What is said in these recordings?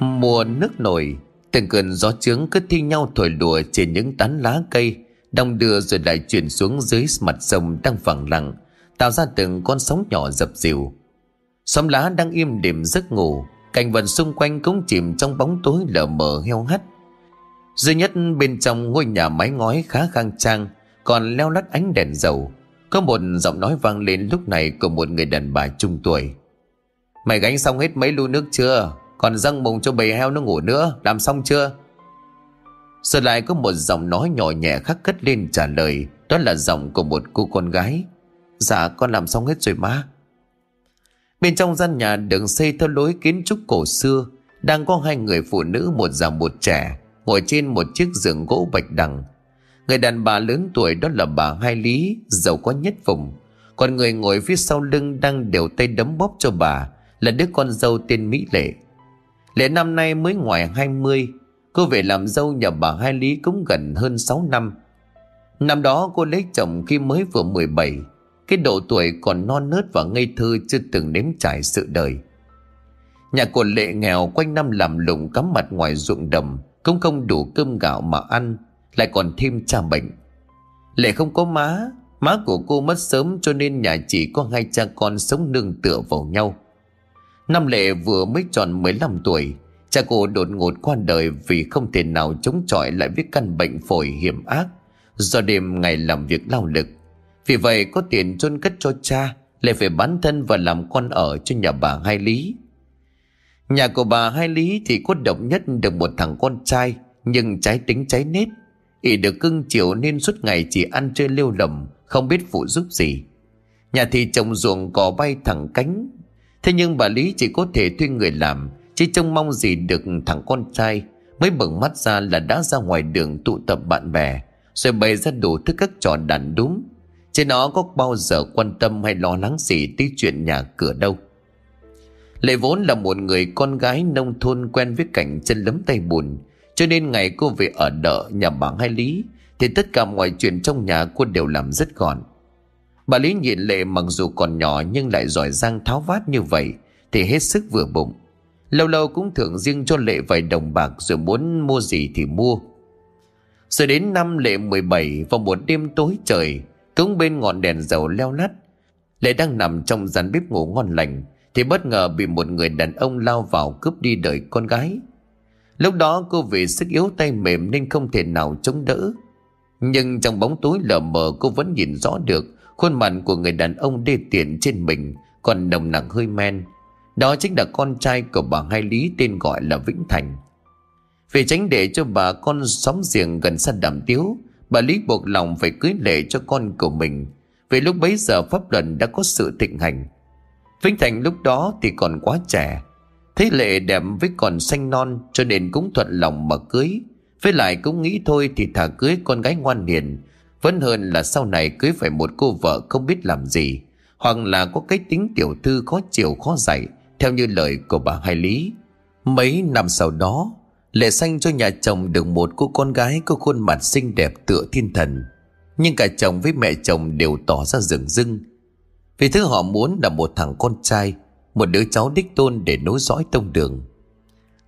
Mùa nước nổi, Từng cơn gió trướng cứ thi nhau thổi đùa Trên những tán lá cây Đông đưa rồi lại chuyển xuống dưới mặt sông đang phẳng lặng, Tạo ra từng con sóng nhỏ dập dìu. Xóm lá đang im đềm giấc ngủ, Cảnh vật xung quanh cũng chìm trong bóng tối lờ mờ heo hắt. Duy nhất bên trong ngôi nhà mái ngói khá khang trang, Còn leo lắt ánh đèn dầu. Có một giọng nói vang lên lúc này của một người đàn bà trung tuổi. Mày gánh xong hết mấy lu nước chưa? Còn răng mùng cho bầy heo nó ngủ nữa. Làm xong chưa? Rồi lại có một giọng nói nhỏ nhẹ khắc cất lên trả lời. Đó là giọng của một cô con gái. Dạ con làm xong hết rồi má. Bên trong gian nhà được xây theo lối kiến trúc cổ xưa, Đang có hai người phụ nữ, một già một trẻ, Ngồi trên một chiếc giường gỗ bạch đằng. Người đàn bà lớn tuổi, đó là bà Hai Lý, Giàu có nhất vùng. Còn người ngồi phía sau lưng đang đều tay đấm bóp cho bà, Là đứa con dâu tên Mỹ Lệ. Lệ năm nay mới ngoài 20 Cô về làm dâu nhà bà Hai Lý cũng gần hơn 6 năm. Năm đó cô lấy chồng khi mới vừa 17 Cái độ tuổi còn non nớt và ngây thơ chưa từng nếm trải sự đời. Nhà của Lệ nghèo quanh năm làm lụng cắm mặt ngoài ruộng đồng Cũng không đủ cơm gạo mà ăn, Lại còn thêm cha bệnh. Lệ không có má Má của cô mất sớm cho nên nhà chỉ có hai cha con sống nương tựa vào nhau. Năm Lệ vừa mới tròn 15 tuổi, Cha cô đột ngột qua đời vì không thể nào chống chọi lại với căn bệnh phổi hiểm ác. Do đêm ngày làm việc lao lực, Vì vậy có tiền chôn cất cho cha Lệ phải bán thân và làm con ở cho nhà bà Hai Lý. Nhà của bà Hai Lý thì có độc nhất được một thằng con trai, Nhưng trái tính trái nết. Ỷ được cưng chiều nên suốt ngày chỉ ăn chơi lêu lầm, Không biết phụ giúp gì. Nhà thì trồng ruộng cỏ bay thẳng cánh Thế nhưng bà Lý chỉ có thể thuê người làm Chỉ trông mong gì được thằng con trai. Mới bừng mắt ra là đã ra ngoài đường tụ tập bạn bè, Rồi bày ra đủ thứ các trò đàn đúng Trên nó có bao giờ quan tâm hay lo lắng gì tới chuyện nhà cửa đâu. Lệ vốn là một người con gái nông thôn quen với cảnh chân lấm tay bùn, Cho nên ngày cô về ở đợ nhà bà Hai Lý, Thì tất cả mọi chuyện trong nhà cô đều làm rất gọn. Bà Lý nhịn lệ mặc dù còn nhỏ nhưng lại giỏi giang tháo vát như vậy, Thì hết sức vừa bụng. Lâu lâu cũng thưởng riêng cho lệ vài đồng bạc rồi muốn mua gì thì mua. Rồi đến năm lệ 17 vào một đêm tối trời Cũng bên ngọn đèn dầu leo lắt. Lệ đang nằm trong gian bếp ngủ ngon lành, Thì bất ngờ bị một người đàn ông lao vào cướp đi đời con gái. Lúc đó cô vì sức yếu tay mềm nên không thể nào chống đỡ. Nhưng trong bóng tối lờ mờ cô vẫn nhìn rõ được Khuôn mặt của người đàn ông đê tiện trên mình Còn nồng nặng hơi men. Đó chính là con trai của bà Hai Lý Tên gọi là Vĩnh Thành. Vì tránh để cho bà con xóm giềng gần sát đàm tiếu, Bà Lý buộc lòng phải cưới lệ cho con của mình. Vì lúc bấy giờ pháp luật đã có sự thịnh hành. Vĩnh Thành lúc đó thì còn quá trẻ. Thấy lệ đẹp với còn xanh non, Cho nên cũng thuận lòng mà cưới. Với lại cũng nghĩ thôi thì thả cưới con gái ngoan hiền vẫn hơn là sau này cưới phải một cô vợ không biết làm gì. Hoặc là có cái tính tiểu thư khó chịu, khó dạy, Theo như lời của bà Hai Lý. Mấy năm sau đó, Lệ sanh cho nhà chồng được một cô con gái có khuôn mặt xinh đẹp tựa thiên thần. Nhưng cả chồng với mẹ chồng đều tỏ ra rừng rưng. Vì thứ họ muốn là một thằng con trai, Một đứa cháu đích tôn để nối dõi tông đường.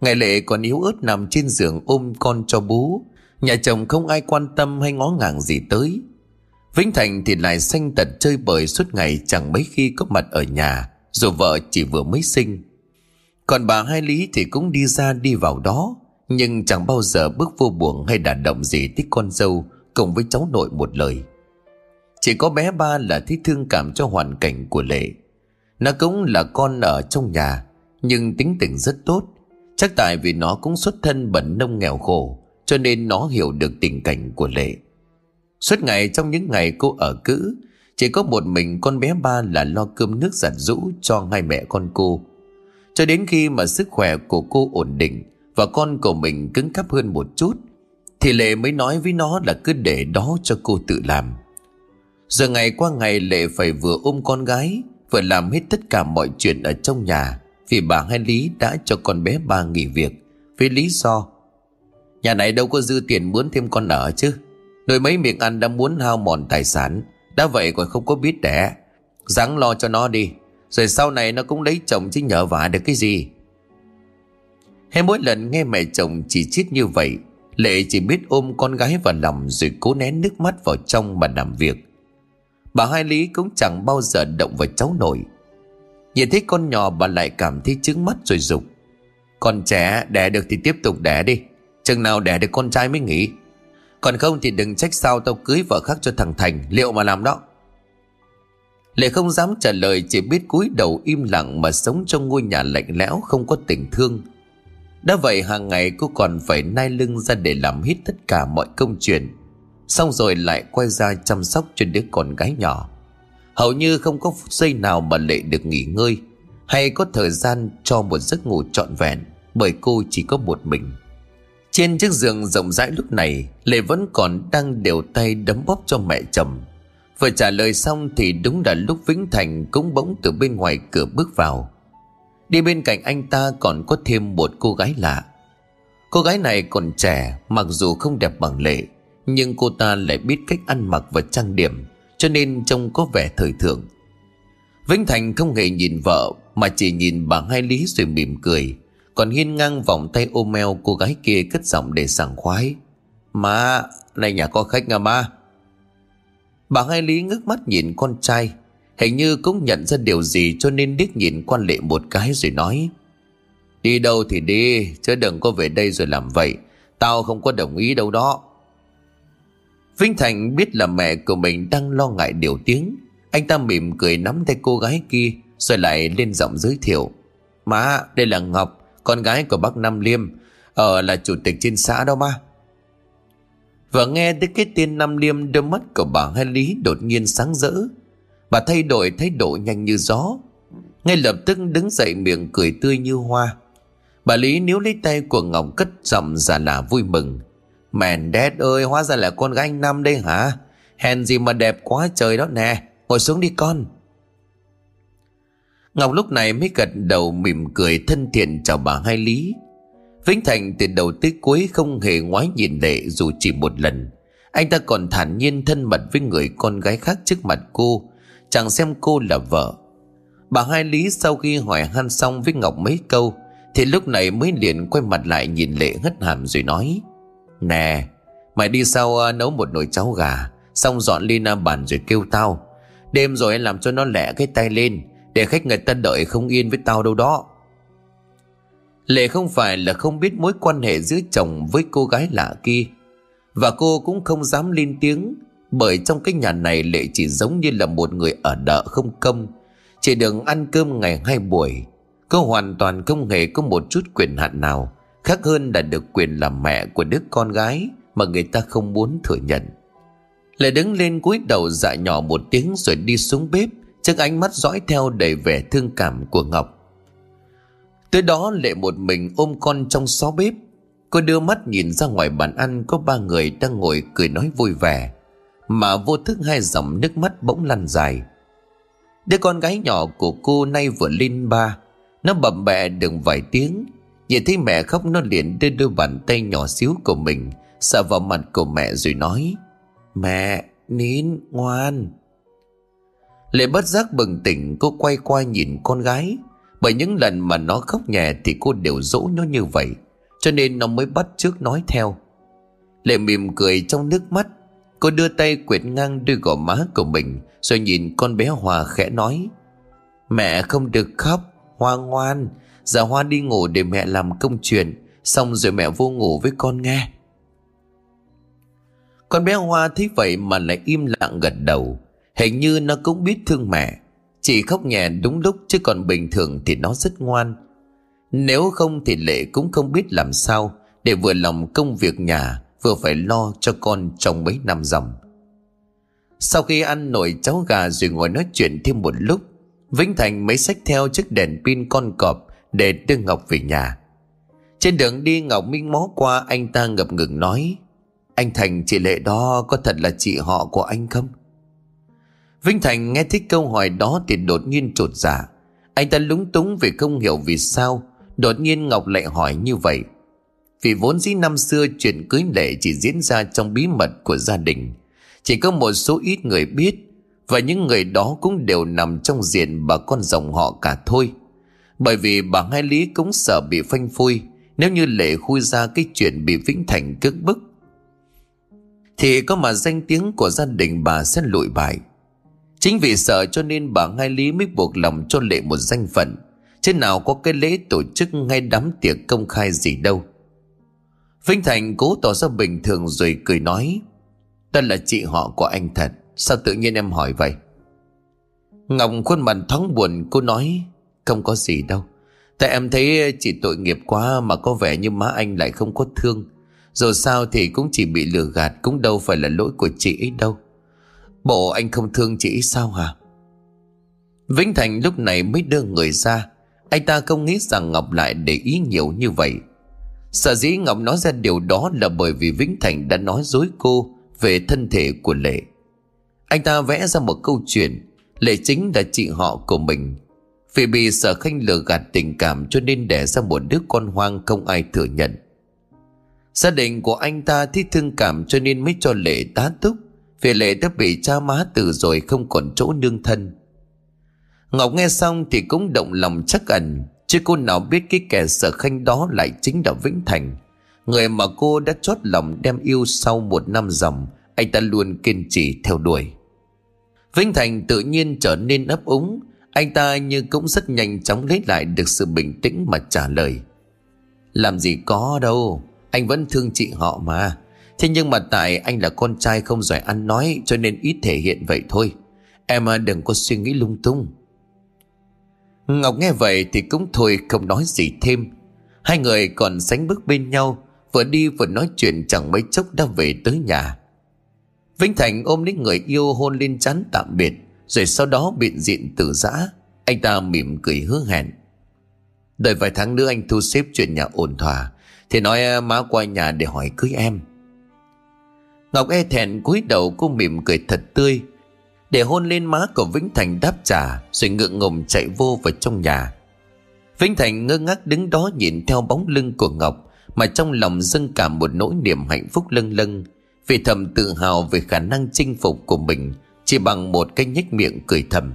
Ngày lệ còn yếu ớt nằm trên giường ôm con cho bú Nhà chồng không ai quan tâm hay ngó ngàng gì tới. Vĩnh Thành thì lại xanh tật chơi bời suốt ngày, chẳng mấy khi có mặt ở nhà, Dù vợ chỉ vừa mới sinh. Còn bà Hai Lý thì cũng đi ra đi vào đó, Nhưng chẳng bao giờ bước vô buồn hay đả động gì tích con dâu Cùng với cháu nội một lời. Chỉ có bé ba là thích thương cảm cho hoàn cảnh của Lệ. Nó cũng là con ở trong nhà, Nhưng tính tình rất tốt. Chắc tại vì nó cũng xuất thân bẩn nông nghèo khổ cho nên nó hiểu được tình cảnh của Lệ. Suốt ngày trong những ngày cô ở cữ, Chỉ có một mình con bé ba là lo cơm nước giặt rũ cho hai mẹ con cô. Cho đến khi mà sức khỏe của cô ổn định Và con của mình cứng cắp hơn một chút, Thì Lệ mới nói với nó là cứ để đó cho cô tự làm. Giờ ngày qua ngày Lệ phải vừa ôm con gái, Vừa làm hết tất cả mọi chuyện ở trong nhà, Vì bà Hai Lý đã cho con bé ba nghỉ việc Với lý do Nhà này đâu có dư tiền muốn thêm con ở chứ. Nơi mấy miệng ăn đã muốn hao mòn tài sản. Đã vậy còn không có biết đẻ. Ráng lo cho nó đi. Rồi sau này nó cũng lấy chồng chứ nhờ vả được cái gì. Hay mỗi lần nghe mẹ chồng chỉ trích như vậy, Lệ chỉ biết ôm con gái vào lòng Rồi cố nén nước mắt vào trong mà làm việc. Bà Hai Lý cũng chẳng bao giờ động vào cháu nội. Nhìn thấy con nhỏ, bà lại cảm thấy trứng mắt rồi dục. Con trẻ đẻ được thì tiếp tục đẻ đi. Chừng nào đẻ được con trai mới nghỉ. Còn không thì đừng trách sao tao cưới vợ khác cho thằng Thành, Liệu mà làm đó. Lệ không dám trả lời, Chỉ biết cúi đầu im lặng Mà sống trong ngôi nhà lạnh lẽo, Không có tình thương. Đã vậy hàng ngày cô còn phải nai lưng ra Để làm hết tất cả mọi công chuyện. Xong rồi lại quay ra chăm sóc cho đứa con gái nhỏ. Hầu như không có phút giây nào mà Lệ được nghỉ ngơi, Hay có thời gian cho một giấc ngủ trọn vẹn, Bởi cô chỉ có một mình. Trên chiếc giường rộng rãi lúc này, Lệ vẫn còn đang đều tay đấm bóp cho mẹ chồng. Vừa trả lời xong thì đúng là lúc Vĩnh Thành cũng bỗng từ bên ngoài cửa bước vào. Đi bên cạnh anh ta còn có thêm một cô gái lạ. Cô gái này còn trẻ, Mặc dù không đẹp bằng lệ, Nhưng cô ta lại biết cách ăn mặc và trang điểm, Cho nên trông có vẻ thời thượng. Vĩnh Thành không hề nhìn vợ, Mà chỉ nhìn bà hai lý rồi mỉm cười. Còn hiên ngang vòng tay ôm eo cô gái kia cất giọng để sảng khoái. Má, này nhà có khách à ma? Bà hai lý ngước mắt nhìn con trai Hình như cũng nhận ra điều gì cho nên điếc nhìn quan lệ một cái rồi nói Đi đâu thì đi Chứ đừng có về đây rồi làm vậy Tao không có đồng ý đâu đó. Vinh Thành biết là mẹ của mình đang lo ngại điều tiếng. Anh ta mỉm cười nắm tay cô gái kia Rồi lại lên giọng giới thiệu Má đây là Ngọc con gái của bác Nam Liêm Ờ là chủ tịch trên xã đó ba và nghe tới cái tên Nam Liêm, đôi mắt của bà Hai Lý đột nhiên sáng rỡ. Bà thay đổi thái độ nhanh như gió. Ngay lập tức đứng dậy miệng cười tươi như hoa. Bà Lý níu lấy tay của Ngọc cất giọng giả là vui mừng. Mèn đét ơi, hóa ra là con gái anh Nam đây hả? Hèn gì mà đẹp quá trời đó nè. Ngồi xuống đi con. Ngọc lúc này mới gật đầu mỉm cười thân thiện chào bà Hai Lý. Vĩnh Thành từ đầu tới cuối không hề ngoái nhìn lệ dù chỉ một lần. Anh ta còn thản nhiên thân mật với người con gái khác trước mặt cô, chẳng xem cô là vợ. Bà Hai Lý sau khi hỏi han xong với Ngọc mấy câu, thì lúc này mới liền quay mặt lại nhìn lệ hất hàm rồi nói. Nè, mày đi sau à, nấu một nồi cháo gà, xong dọn lên bàn rồi kêu tao. Đêm rồi làm cho nó lẹ cái tay lên, để khách người ta đợi không yên với tao đâu đó. Lệ không phải là không biết mối quan hệ giữa chồng với cô gái lạ kia, Và cô cũng không dám lên tiếng, Bởi trong cái nhà này Lệ chỉ giống như là một người ở đợ không công, Chỉ được ăn cơm ngày hai buổi Cô hoàn toàn không hề có một chút quyền hạn nào, Khác hơn là được quyền làm mẹ của đứa con gái Mà người ta không muốn thừa nhận Lệ đứng lên cúi đầu dạ nhỏ một tiếng rồi đi xuống bếp Trước ánh mắt dõi theo đầy vẻ thương cảm của Ngọc. Tới đó lệ một mình ôm con trong xó bếp. Cô đưa mắt nhìn ra ngoài bàn ăn Có ba người đang ngồi cười nói vui vẻ Mà vô thức hai dòng nước mắt bỗng lăn dài. Đứa con gái nhỏ của cô nay vừa lên ba Nó bậm bẹ được vài tiếng Nhìn thấy mẹ khóc nó liền đưa đôi bàn tay nhỏ xíu của mình Sờ vào mặt của mẹ rồi nói Mẹ, nín, ngoan. Lệ bất giác bừng tỉnh, Cô quay qua nhìn con gái. Bởi những lần mà nó khóc nhẹ Thì cô đều dỗ nó như vậy, Cho nên nó mới bắt trước nói theo. Lệ mỉm cười trong nước mắt. Cô đưa tay quyệt ngang đôi gò má của mình, Rồi nhìn con bé Hòa khẽ nói, Mẹ không được khóc, Hoa ngoan. Giờ Hoa đi ngủ để mẹ làm công chuyện, Xong rồi mẹ vô ngủ với con nghe. Con bé Hoa thấy vậy mà lại im lặng gật đầu. Hình như nó cũng biết thương mẹ. Chỉ khóc nhẹ đúng lúc chứ còn bình thường thì nó rất ngoan. Nếu không thì Lệ cũng không biết làm sao Để vừa lòng công việc nhà, Vừa phải lo cho con trong mấy năm dòng. Sau khi ăn nổi cháo gà rồi ngồi nói chuyện thêm một lúc, Vĩnh Thành mới xách theo chiếc đèn pin con cọp Để đưa Ngọc về nhà. Trên đường đi, Ngọc Minh mó qua, anh ta ngập ngừng nói, Anh Thành, chị Lệ đó có thật là chị họ của anh không? Vinh Thành nghe thích câu hỏi đó thì đột nhiên trột giả. Anh ta lúng túng vì không hiểu vì sao, đột nhiên Ngọc lại hỏi như vậy. Vì vốn dĩ năm xưa chuyện cưới lệ chỉ diễn ra trong bí mật của gia đình. Chỉ có một số ít người biết, và những người đó cũng đều nằm trong diện bà con dòng họ cả thôi. Bởi vì bà Hai Lý cũng sợ bị phanh phui, Nếu như Lệ khui ra cái chuyện bị Vĩnh Thành cước bức, Thì có mà danh tiếng của gia đình bà sẽ lụi bại Chính vì sợ cho nên bà ngai Lý mới buộc lòng cho Lệ một danh phận. Trên nào có cái lễ tổ chức ngay đám tiệc công khai gì đâu. Vinh Thành cố tỏ ra bình thường rồi cười nói Ta là chị họ của anh thật, Sao tự nhiên em hỏi vậy? Ngọc khuôn mặt thoáng buồn, Cô nói, Không có gì đâu. Tại em thấy chị tội nghiệp quá Mà có vẻ như má anh lại không có thương. Dù sao thì cũng chỉ bị lừa gạt, Cũng đâu phải là lỗi của chị ấy đâu. Bộ anh không thương chị sao hả Vĩnh Thành lúc này mới đưa người ra Anh ta không nghĩ rằng Ngọc lại để ý nhiều như vậy Sở dĩ Ngọc nói ra điều đó là bởi vì Vĩnh Thành đã nói dối cô về thân thể của Lệ. Anh ta vẽ ra một câu chuyện, Lệ chính là chị họ của mình. Vì bị sở khanh lừa gạt tình cảm cho nên đẻ ra một đứa con hoang không ai thừa nhận. Gia đình của anh ta thích thương cảm cho nên mới cho Lệ tá túc. Vì Lệ đã bị cha má từ rồi không còn chỗ nương thân. Ngọc nghe xong thì cũng động lòng chắc ẩn, Chứ cô nào biết cái kẻ sở khanh đó lại chính là Vĩnh Thành. Người mà cô đã chót lòng đem yêu sau một năm dòng, Anh ta luôn kiên trì theo đuổi. Vĩnh Thành tự nhiên trở nên ấp úng, Anh ta như cũng rất nhanh chóng lấy lại được sự bình tĩnh mà trả lời. Làm gì có đâu, Anh vẫn thương chị họ mà. Thế nhưng mà tại anh là con trai không giỏi ăn nói, Cho nên ít thể hiện vậy thôi. Em à, đừng có suy nghĩ lung tung. Ngọc nghe vậy thì cũng thôi không nói gì thêm. Hai người còn sánh bước bên nhau, Vừa đi vừa nói chuyện chẳng mấy chốc đã về tới nhà. Vinh Thành ôm lấy người yêu hôn lên chán tạm biệt, Rồi sau đó biện diện từ giã. Anh ta mỉm cười hứa hẹn. Đợi vài tháng nữa anh thu xếp chuyện nhà ổn thỏa, Thì nói à, má qua nhà để hỏi cưới em. Ngọc e thẹn cúi đầu cô mỉm cười thật tươi, để hôn lên má của Vĩnh Thành đáp trả Rồi ngượng ngùng chạy vô vào trong nhà. Vĩnh Thành ngơ ngác đứng đó nhìn theo bóng lưng của Ngọc, Mà trong lòng dâng cả một nỗi niềm hạnh phúc lâng lâng, Vì thầm tự hào về khả năng chinh phục của mình, Chỉ bằng một cái nhếch miệng cười thầm.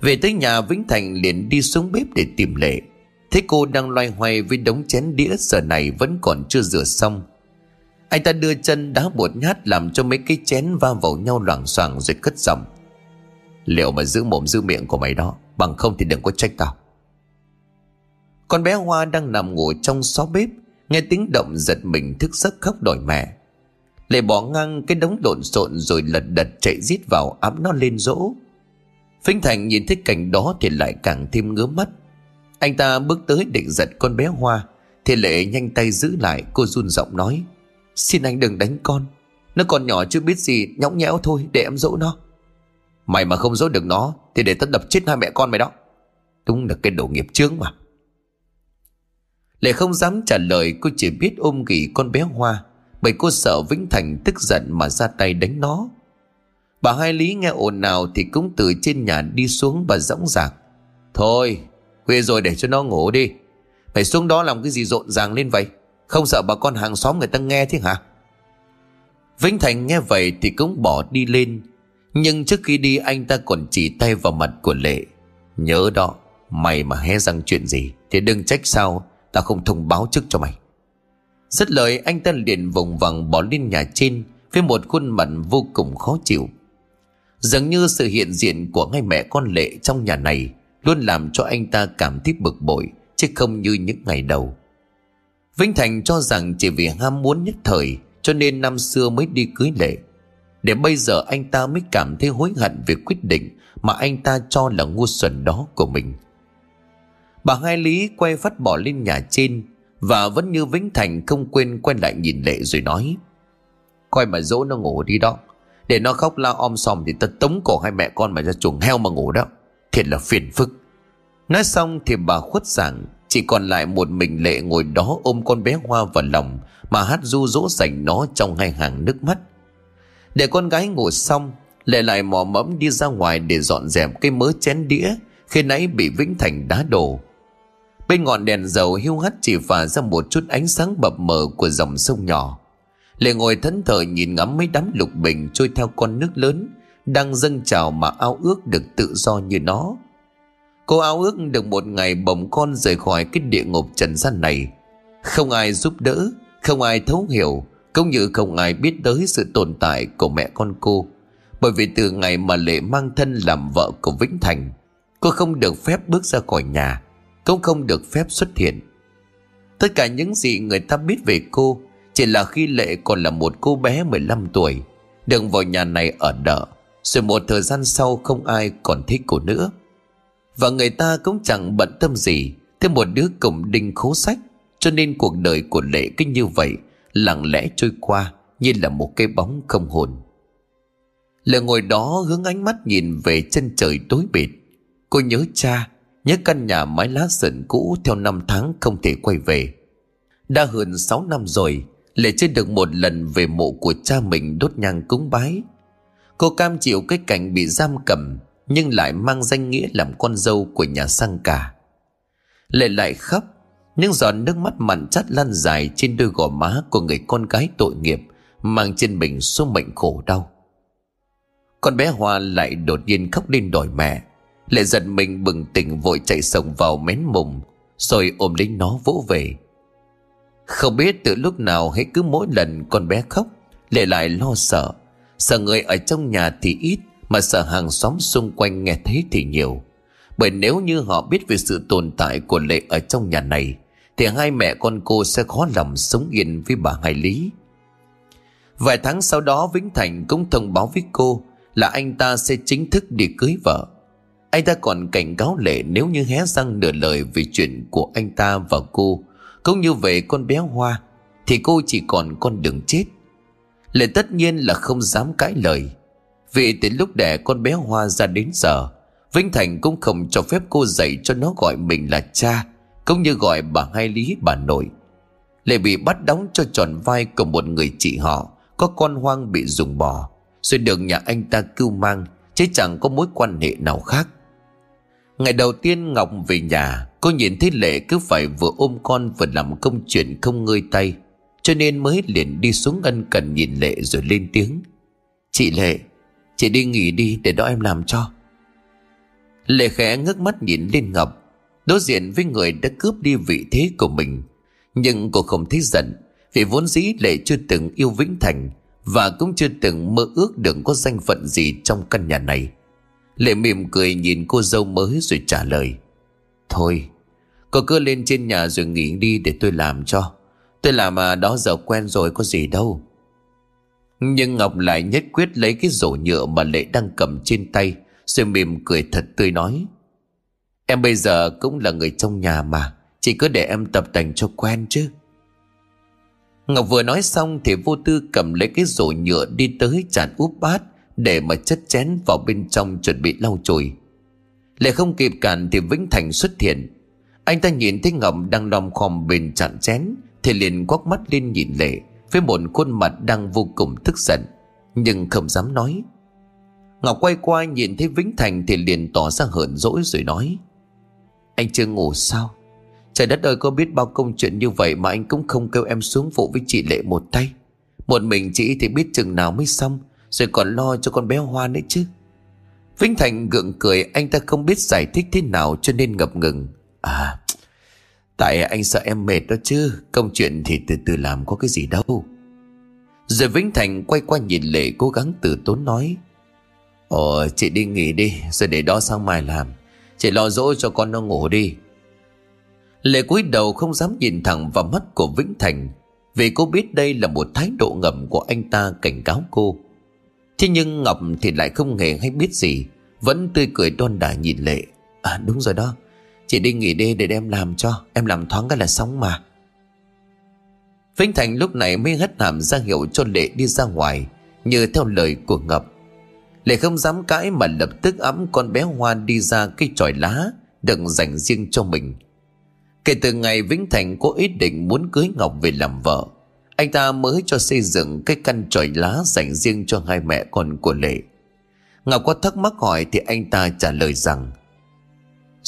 Về tới nhà, Vĩnh Thành liền đi xuống bếp để tìm lệ. Thấy cô đang loay hoay với đống chén đĩa, giờ này vẫn còn chưa rửa xong. Anh ta đưa chân đá một nhát làm cho mấy cái chén va vào nhau loảng xoảng rồi cất giọng. Liệu mà giữ mồm giữ miệng của mày đó, Bằng không thì đừng có trách tao. Con bé Hoa đang nằm ngủ trong xó bếp, Nghe tiếng động giật mình thức giấc khóc đòi mẹ. Lệ bỏ ngang cái đống lộn xộn Rồi lật đật chạy giết vào ấm nó lên dỗ Phinh Thành nhìn thấy cảnh đó Thì lại càng thêm ngứa mắt. Anh ta bước tới định giật con bé Hoa, Thì Lệ nhanh tay giữ lại, Cô run giọng nói. Xin anh đừng đánh con. Nó còn nhỏ chưa biết gì, Nhõng nhẽo thôi, để em dỗ nó. Mày mà không dỗ được nó, Thì để tao đập chết hai mẹ con mày đó. Đúng là cái đồ nghiệp chướng mà. Lệ không dám trả lời, Cô chỉ biết ôm ghì con bé Hoa, Bởi cô sợ Vĩnh Thành tức giận Mà ra tay đánh nó. Bà Hai Lý nghe ồn nào Thì cũng từ trên nhà đi xuống và dõng dạc. Thôi, khuya rồi để cho nó ngủ đi. Mày xuống đó làm cái gì rộn ràng lên vậy? Không sợ bà con hàng xóm người ta nghe thế hả? Vĩnh Thành nghe vậy thì cũng bỏ đi lên. Nhưng trước khi đi, anh ta còn chỉ tay vào mặt của Lệ. Nhớ đó, Mày mà hé răng chuyện gì Thì đừng trách sao Ta không thông báo trước cho mày. Rất lời, anh ta liền vùng vằng bỏ lên nhà trên Với một khuôn mặt vô cùng khó chịu. Dường như sự hiện diện của ngay mẹ con Lệ trong nhà này Luôn làm cho anh ta cảm thấy bực bội, Chứ không như những ngày đầu. Vinh Thành cho rằng chỉ vì ham muốn nhất thời, Cho nên năm xưa mới đi cưới Lệ. Để bây giờ anh ta mới cảm thấy hối hận về quyết định Mà anh ta cho là ngu xuẩn đó của mình. Bà Hai Lý quay phát bỏ lên nhà trên Và vẫn như Vĩnh Thành không quên quay lại nhìn Lệ rồi nói, Coi mà dỗ nó ngủ đi đó. Để nó khóc la om sòm thì ta tống cổ hai mẹ con mà ra chuồng heo mà ngủ đó. Thiệt là phiền phức. Nói xong thì bà khuất giảng chỉ còn lại một mình Lệ ngồi đó ôm con bé Hoa vào lòng, Mà hát du dỗ dành nó trong hai hàng nước mắt. Để con gái ngủ xong, Lệ lại mò mẫm đi ra ngoài để dọn dẹp cái mớ chén đĩa, Khi nãy bị Vĩnh Thành đá đổ. Bên ngọn đèn dầu hiu hắt chỉ phả ra một chút ánh sáng bập mờ của dòng sông nhỏ. Lệ ngồi thẫn thờ nhìn ngắm mấy đám lục bình trôi theo con nước lớn, Đang dâng trào mà ao ước được tự do như nó. Cô ao ước được một ngày bồng con rời khỏi cái địa ngục trần gian này. Không ai giúp đỡ Không ai thấu hiểu Cũng như không ai biết tới sự tồn tại của mẹ con cô. Bởi vì từ ngày mà Lệ mang thân làm vợ của Vĩnh Thành Cô không được phép bước ra khỏi nhà Cũng không được phép xuất hiện. Tất cả những gì người ta biết về cô Chỉ là khi Lệ còn là một cô bé 15 tuổi Đừng vào nhà này ở đợ, Rồi một thời gian sau không ai còn thích cô nữa. Và người ta cũng chẳng bận tâm gì. Thêm một đứa cổng đinh khố sách. Cho nên cuộc đời của Lệ cứ như vậy, Lặng lẽ trôi qua, Như là một cái bóng không hồn. Lệ ngồi đó hướng ánh mắt nhìn về chân trời tối bịt. Cô nhớ cha, Nhớ căn nhà mái lá sườn cũ Theo năm tháng không thể quay về. Đã hơn 6 năm rồi, Lệ chưa được một lần về mộ của cha mình đốt nhang cúng bái. Cô cam chịu cái cảnh bị giam cầm nhưng lại mang danh nghĩa làm con dâu của nhà sang cả Lệ lại khóc Những giọt nước mắt mặn chát lan dài Trên đôi gò má của người con gái tội nghiệp, Mang trên mình số mệnh khổ đau. Con bé Hoa lại đột nhiên khóc lên đòi mẹ. Lệ giận mình bừng tỉnh vội chạy sồng vào mén mùng Rồi ôm lấy nó vỗ về. Không biết từ lúc nào hãy cứ mỗi lần con bé khóc, Lệ lại lo sợ. Sợ người ở trong nhà thì ít mà sợ hàng xóm xung quanh nghe thấy thì nhiều. Bởi nếu như họ biết về sự tồn tại của Lệ ở trong nhà này, Thì hai mẹ con cô sẽ khó lòng sống yên với bà Hải Lý. Vài tháng sau đó, Vĩnh Thành cũng thông báo với cô Là anh ta sẽ chính thức đi cưới vợ. Anh ta còn cảnh cáo Lệ nếu như hé răng nửa lời về chuyện của anh ta và cô, Cũng như về con bé Hoa, Thì cô chỉ còn con đường chết. Lệ tất nhiên là không dám cãi lời. Vì từ lúc đẻ con bé Hoa ra đến giờ Vĩnh Thành cũng không cho phép cô dạy cho nó gọi mình là cha, Cũng như gọi bà hai lý, bà nội. Lệ bị bắt đóng cho tròn vai của một người chị họ, Có con hoang bị dùng bỏ Rồi được nhà anh ta cưu mang, Chứ chẳng có mối quan hệ nào khác. Ngày đầu tiên Ngọc về nhà, Cô nhìn thấy Lệ cứ phải vừa ôm con vừa làm công chuyện không ngơi tay, Cho nên mới liền đi xuống ân cần nhìn Lệ rồi lên tiếng. Chị Lệ Chị đi nghỉ đi để đó em làm cho. Lệ khẽ ngước mắt nhìn lên Ngọc. Đối diện với người đã cướp đi vị thế của mình, Nhưng cô không thấy giận, Vì vốn dĩ Lệ chưa từng yêu Vĩnh Thành Và cũng chưa từng mơ ước đừng có danh phận gì trong căn nhà này. Lệ mỉm cười nhìn cô dâu mới rồi trả lời, Thôi, Cô cứ lên trên nhà rồi nghỉ đi để tôi làm cho. Tôi làm mà đó giờ quen rồi có gì đâu. Nhưng Ngọc lại nhất quyết lấy cái rổ nhựa mà Lệ đang cầm trên tay, Rồi mỉm cười thật tươi nói, Em bây giờ cũng là người trong nhà mà, Chỉ cứ để em tập tành cho quen chứ. Ngọc vừa nói xong thì vô tư cầm lấy cái rổ nhựa đi tới chản úp bát để mà chất chén vào bên trong chuẩn bị lau chùi Lệ không kịp cản thì Vĩnh Thành xuất hiện. Anh ta nhìn thấy Ngọc đang đom khom bên chặn chén Thì liền quắc mắt lên nhìn Lệ. Với một khuôn mặt đang vô cùng tức giận, Nhưng không dám nói. Ngọc quay qua nhìn thấy Vĩnh Thành Thì liền tỏ ra hờn dỗi rồi nói, Anh chưa ngủ sao? Trời đất ơi, có biết bao công chuyện như vậy Mà anh cũng không kêu em xuống phụ với chị Lệ một tay. Một mình chị thì biết chừng nào mới xong, rồi còn lo cho con bé Hoa nữa chứ. Vĩnh Thành gượng cười, Anh ta không biết giải thích thế nào cho nên ngập ngừng. À Tại anh sợ em mệt đó chứ, Công chuyện thì từ từ làm có cái gì đâu. Rồi Vĩnh Thành quay qua nhìn Lệ cố gắng từ tốn nói Ồ chị đi nghỉ đi, Rồi để đó sang mai làm. Chị lo dỗ cho con nó ngủ đi. Lệ cúi đầu không dám nhìn thẳng vào mắt của Vĩnh Thành, Vì cô biết đây là một thái độ ngầm của anh ta cảnh cáo cô. Thế nhưng Ngọc thì lại không hề hay biết gì, Vẫn tươi cười đoan đà nhìn Lệ. À đúng rồi đó Chị đi nghỉ đi để em làm cho, Em làm thoáng cái là sống mà. Vinh Thành lúc này mới hất hàm ra hiệu cho Lệ đi ra ngoài, Như theo lời của Ngọc. Lệ không dám cãi mà lập tức ấm con bé Hoa đi ra cây tròi lá Đừng dành riêng cho mình. Kể từ ngày Vĩnh Thành có ý định muốn cưới Ngọc về làm vợ, anh ta mới cho xây dựng cái căn tròi lá dành riêng cho hai mẹ con của Lệ. Ngọc có thắc mắc hỏi thì anh ta trả lời rằng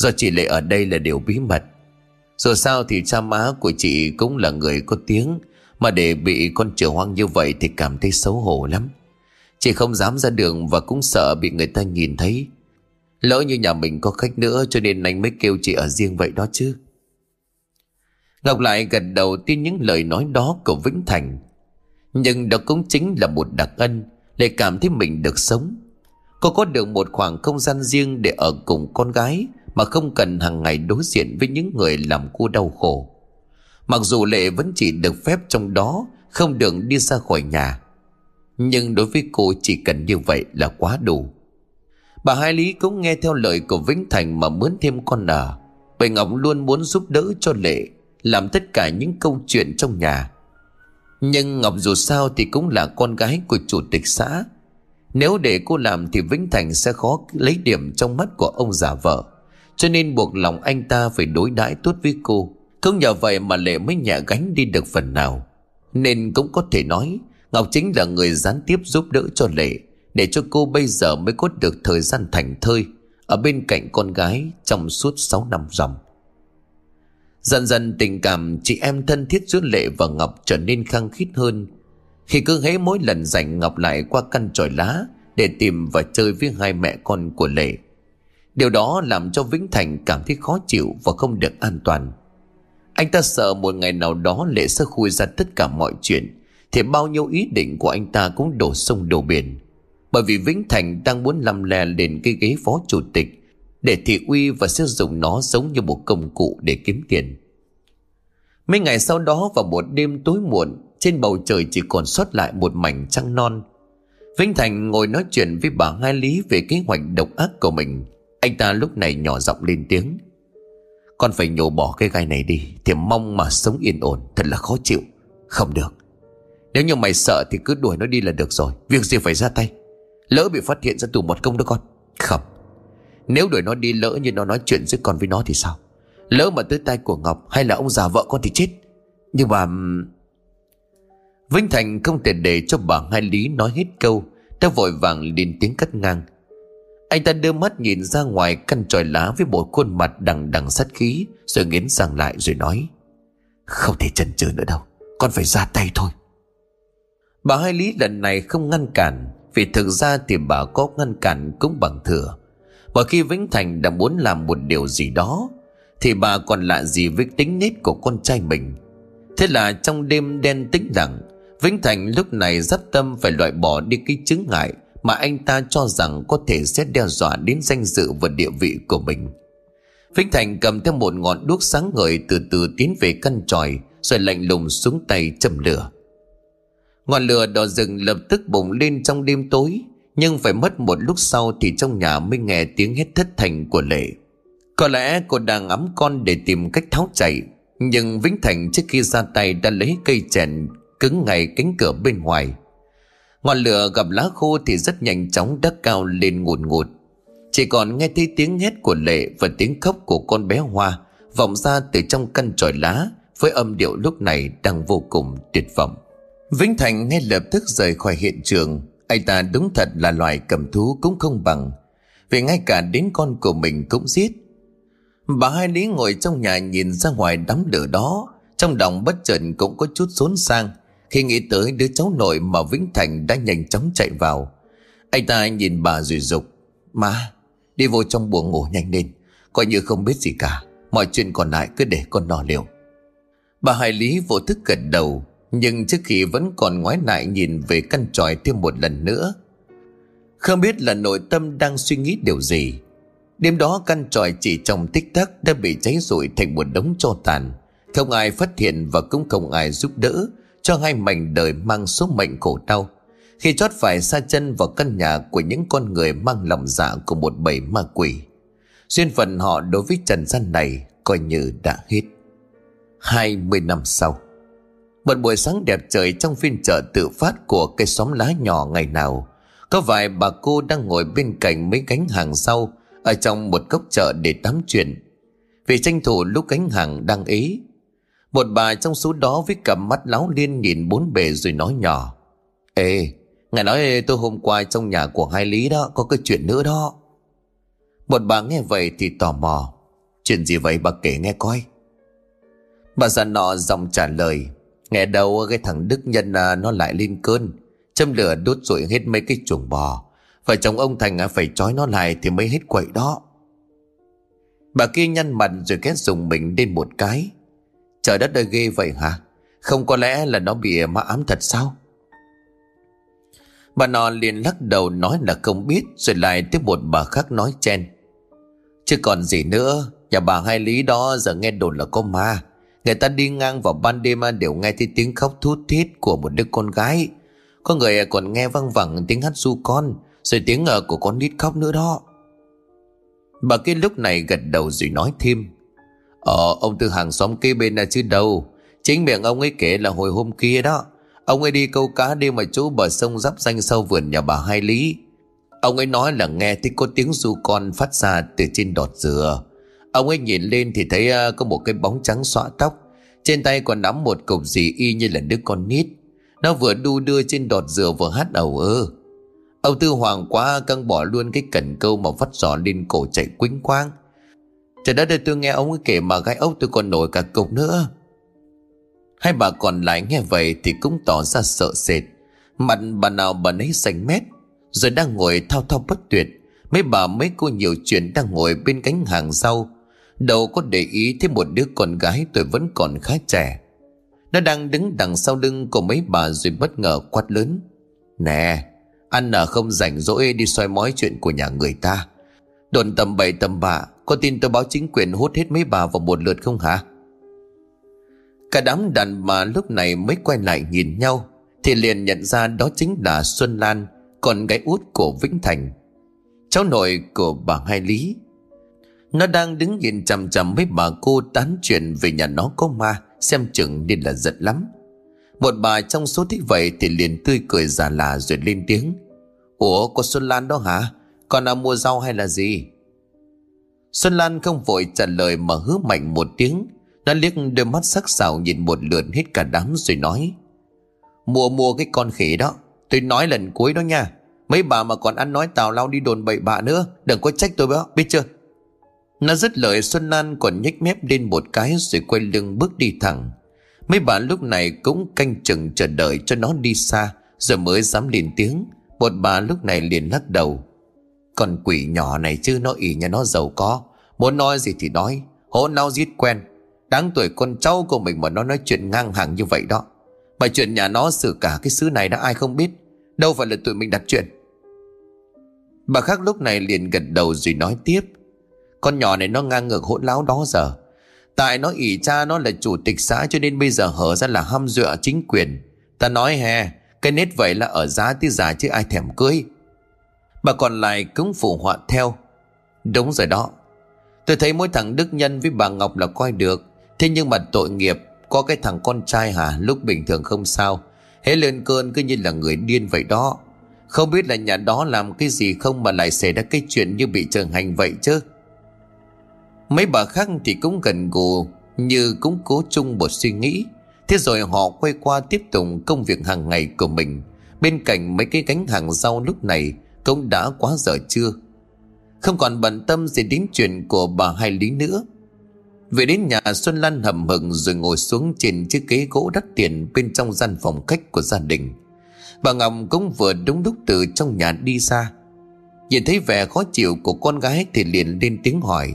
Do chị Lệ ở đây là điều bí mật. Dù sao thì cha má của chị cũng là người có tiếng, mà để bị con trở hoang như vậy thì cảm thấy xấu hổ lắm. Chị không dám ra đường và cũng sợ bị người ta nhìn thấy. Lỡ như nhà mình có khách nữa cho nên anh mới kêu chị ở riêng vậy đó chứ. Ngọc lại gật đầu tin những lời nói đó của Vĩnh Thành Nhưng đó cũng chính là một đặc ân Để cảm thấy mình được sống Cô có được một khoảng không gian riêng để ở cùng con gái mà không cần hàng ngày đối diện với những người làm cô đau khổ. Mặc dù Lệ vẫn chỉ được phép trong đó, Không được đi ra khỏi nhà. Nhưng đối với cô chỉ cần như vậy là quá đủ. Bà Hai Lý cũng nghe theo lời của Vĩnh Thành mà mướn thêm con nở Bởi Ngọc luôn muốn giúp đỡ cho Lệ, Làm tất cả những câu chuyện trong nhà. Nhưng Ngọc dù sao thì cũng là con gái của chủ tịch xã. Nếu để cô làm thì Vĩnh Thành sẽ khó lấy điểm trong mắt của ông già vợ. Cho nên buộc lòng anh ta phải đối đãi tốt với cô Không nhờ vậy mà Lệ mới nhẹ gánh đi được phần nào Nên cũng có thể nói, Ngọc chính là người gián tiếp giúp đỡ cho Lệ, để cho cô bây giờ mới có được thời gian thành thơi ở bên cạnh con gái trong suốt 6 năm dòng. Dần dần tình cảm chị em thân thiết giữa Lệ và Ngọc trở nên khăng khít hơn. Khi cứ hễ mỗi lần rảnh Ngọc lại qua căn tròi lá để tìm và chơi với hai mẹ con của Lệ. Điều đó làm cho Vĩnh Thành cảm thấy khó chịu và không được an toàn. Anh ta sợ một ngày nào đó Lệ sẽ khui ra tất cả mọi chuyện, thì bao nhiêu ý định của anh ta cũng đổ sông đổ biển. Bởi vì Vĩnh Thành đang muốn làm lè lên cái ghế phó chủ tịch Để thị uy và sử dụng nó giống như một công cụ để kiếm tiền Mấy ngày sau đó vào một đêm tối muộn, Trên bầu trời chỉ còn sót lại một mảnh trăng non Vĩnh Thành ngồi nói chuyện với bà Hai Lý về kế hoạch độc ác của mình anh ta lúc này nhỏ giọng lên tiếng. Con phải nhổ bỏ cái gai này đi, Thì mong mà sống yên ổn, Thật là khó chịu. Không được. Nếu như mày sợ thì cứ đuổi nó đi là được rồi. Việc gì phải ra tay? Lỡ bị phát hiện ra tù một công đó con. Không. Nếu đuổi nó đi lỡ như nó nói chuyện với con với nó thì sao? Lỡ mà tới tay của Ngọc Hay là ông già vợ con thì chết. Nhưng mà Vinh Thành không thể để cho bà Hai Lý nói hết câu. Đã vội vàng lên tiếng cắt ngang. Anh ta đưa mắt nhìn ra ngoài căn tròi lá với bộ khuôn mặt đằng đằng sát khí, Rồi nghiến răng lại rồi nói, Không thể chần chừ nữa đâu, Con phải ra tay thôi. Bà Hai Lý lần này không ngăn cản, vì thực ra thì bà có ngăn cản cũng bằng thừa. Bởi khi Vĩnh Thành đã muốn làm một điều gì đó, Thì bà còn lạ gì với tính nết của con trai mình. Thế là trong đêm đen tĩnh lặng, Vĩnh Thành lúc này rất tâm phải loại bỏ đi cái chứng ngại mà anh ta cho rằng có thể sẽ đe dọa đến danh dự và địa vị của mình. Vĩnh Thành cầm theo một ngọn đuốc sáng ngời từ từ tiến về căn tròi, Rồi lạnh lùng xuống tay châm lửa. Ngọn lửa đỏ rừng lập tức bùng lên trong đêm tối, Nhưng phải mất một lúc sau Thì trong nhà mới nghe tiếng hét thất thành của Lệ. Có lẽ cô đang ấm con để tìm cách tháo chạy, Nhưng Vĩnh Thành trước khi ra tay đã lấy cây chèn Cứng ngay cánh cửa bên ngoài. Ngọn lửa gặp lá khô thì rất nhanh chóng đắc cao lên ngùn ngụt, ngụt. Chỉ còn nghe thấy tiếng hét của Lệ Và tiếng khóc của con bé Hoa Vọng ra từ trong căn tròi lá Với âm điệu lúc này đang vô cùng tuyệt vọng. Vĩnh Thành ngay lập tức rời khỏi hiện trường. Anh ta đúng thật là loài cầm thú cũng không bằng Vì ngay cả đến con của mình cũng giết. Bà Hai Lý ngồi trong nhà nhìn ra ngoài đám lửa đó Trong lòng bất chợt cũng có chút xốn sang. Khi nghĩ tới đứa cháu nội mà Vĩnh Thành đã nhanh chóng chạy vào Anh ta nhìn bà rủi rục. Má, đi vô trong buồng ngủ nhanh lên Coi như không biết gì cả Mọi chuyện còn lại cứ để con lo liệu Bà Hải Lý vô thức gật đầu nhưng trước khi vẫn còn ngoái lại nhìn về căn tròi thêm một lần nữa Không biết là nội tâm đang suy nghĩ điều gì Đêm đó căn tròi chỉ trong tích tắc đã bị cháy rụi thành một đống tro tàn Không ai phát hiện và cũng không ai giúp đỡ cho hai mảnh đời mang số mệnh khổ đau. Khi chót phải xa chân vào căn nhà của những con người mang lòng dạ của một bầy ma quỷ. Duyên phận họ đối với trần gian này coi như đã hết. 20 năm sau, một buổi sáng đẹp trời trong phiên chợ tự phát của cây xóm lá nhỏ ngày nào, Có vài bà cô đang ngồi bên cạnh mấy gánh hàng sau, Ở trong một góc chợ để tám chuyện. Vì tranh thủ lúc gánh hàng đang ý một bà trong số đó với cặp mắt láo liên nhìn bốn bề rồi nói nhỏ. Ê, ngài nói tôi hôm qua trong nhà của hai Lý đó có cái chuyện nữa đó. Một bà nghe vậy thì tò mò. Chuyện gì vậy bà kể nghe coi. Bà già nọ dòng trả lời. Nghe đâu cái thằng Đức Nhân à, nó lại lên cơn. Châm lửa đốt rụi hết mấy cái chuồng bò. Vợ chồng ông Thành à, phải trói nó lại thì mới hết quậy đó. Bà kia nhăn mặt rồi ghét dùng mình lên một cái. Trời đất ơi, ghê vậy hả? Không có lẽ là nó bị ma ám thật sao? Bà nọ liền lắc đầu nói là không biết, Rồi lại tiếp một bà khác nói chen. Chứ còn gì nữa, Nhà bà hai lý đó giờ nghe đồn là có ma. Người ta đi ngang vào ban đêm đều nghe thấy tiếng khóc thút thít của một đứa con gái. Có người còn nghe văng vẳng tiếng hát du con, Rồi tiếng ở của con nít khóc nữa đó. Bà kia lúc này gật đầu rồi nói thêm. Ờ ông từ hàng xóm kia bên là chứ đâu. Chính miệng ông ấy kể là hồi hôm kia đó, Ông ấy đi câu cá đêm ở chỗ bờ sông giáp danh sau vườn nhà bà Hai Lý. Ông ấy nói là nghe thấy có tiếng du con phát ra từ trên đọt dừa. Ông ấy nhìn lên thì thấy à, có một cái bóng trắng xõa tóc. Trên tay còn nắm một cục gì y như là đứa con nít. Nó vừa đu đưa trên đọt dừa vừa hát ẩu ơ. Ông Tư Hoàng quá căng bỏ luôn cái cần câu mà vắt giỏ lên cổ chạy quýnh quang Trời đất ơi, tôi nghe ông ấy kể mà gai ốc tôi còn nổi cả cục nữa. Hai bà còn lại nghe vậy thì cũng tỏ ra sợ sệt. Mặt bà nào bà nấy xanh mét, Rồi đang ngồi thao thao bất tuyệt. Mấy bà mấy cô nhiều chuyện đang ngồi bên cánh hàng rau Đâu có để ý thấy một đứa con gái tuổi vẫn còn khá trẻ. Nó đang đứng đằng sau lưng của mấy bà rồi bất ngờ quát lớn. Nè, Ăn ở không rảnh rỗi đi soi mói chuyện của nhà người ta. Đồn tầm bậy tầm bạ có tin tôi báo chính quyền hút hết mấy bà vào một lượt không hả? Cả đám đàn bà lúc này mới quay lại nhìn nhau, Thì liền nhận ra đó chính là Xuân Lan, Con gái út của Vĩnh Thành. Cháu nội của bà Hai Lý. Nó đang đứng nhìn chằm chằm mấy bà cô tán chuyện về nhà nó có ma, Xem chừng nên là giận lắm. Một bà trong số thích vậy thì liền tươi cười già là rồi lên tiếng. Ủa, có Xuân Lan đó hả? Con đã mua rau hay là gì? Xuân Lan không vội trả lời mà hứa mạnh một tiếng Nó liếc đôi mắt sắc sảo nhìn một lượt hết cả đám rồi nói Mua mua cái con khỉ đó, Tôi nói lần cuối đó nha, Mấy bà mà còn ăn nói tào lao đi đồn bậy bạ nữa, Đừng có trách tôi đó biết chưa? Nó dứt lời, Xuân Lan còn nhếch mép lên một cái Rồi quay lưng bước đi thẳng. Mấy bà lúc này cũng canh chừng chờ đợi cho nó đi xa, Rồi mới dám lên tiếng. Một bà lúc này liền lắc đầu. Con quỷ nhỏ này chứ nó ỉ nhà nó giàu có. Muốn nói gì thì nói. Hỗn nao giết quen. Đáng tuổi con cháu của mình mà nó nói chuyện ngang hàng như vậy đó. Mà chuyện nhà nó xử cả cái xứ này đã ai không biết. Đâu phải là tụi mình đặt chuyện. Bà khác lúc này liền gật đầu rồi nói tiếp. Con nhỏ này nó ngang ngược hỗn láo đó giờ. Tại nó ỷ cha nó là chủ tịch xã Cho nên bây giờ hở ra là hăm dọa chính quyền. Ta nói hè, Cái nết vậy là ở giá tí già chứ ai thèm cưới. Bà còn lại cũng phụ họa theo. Đúng rồi đó. Tôi thấy mỗi thằng Đức Nhân với bà Ngọc là coi được. Thế nhưng mà tội nghiệp, Có cái thằng con trai hả? Lúc bình thường không sao. Hễ lên cơn cứ như là người điên vậy đó. Không biết là nhà đó làm cái gì không Mà lại xảy ra cái chuyện như bị trường hành vậy chứ? Mấy bà khác thì cũng gần gù, Như cũng cố chung một suy nghĩ. Thế rồi họ quay qua tiếp tục công việc hàng ngày của mình. Bên cạnh mấy cái gánh hàng rau lúc này cũng đã quá giờ trưa Không còn bận tâm gì đến chuyện của bà hai lý nữa về đến nhà, Xuân Lan hầm hừng rồi ngồi xuống trên chiếc ghế gỗ đắt tiền bên trong gian phòng khách của gia đình. Bà Ngọc cũng vừa đúng lúc từ trong nhà đi ra. Nhìn thấy vẻ khó chịu của con gái thì liền lên tiếng hỏi.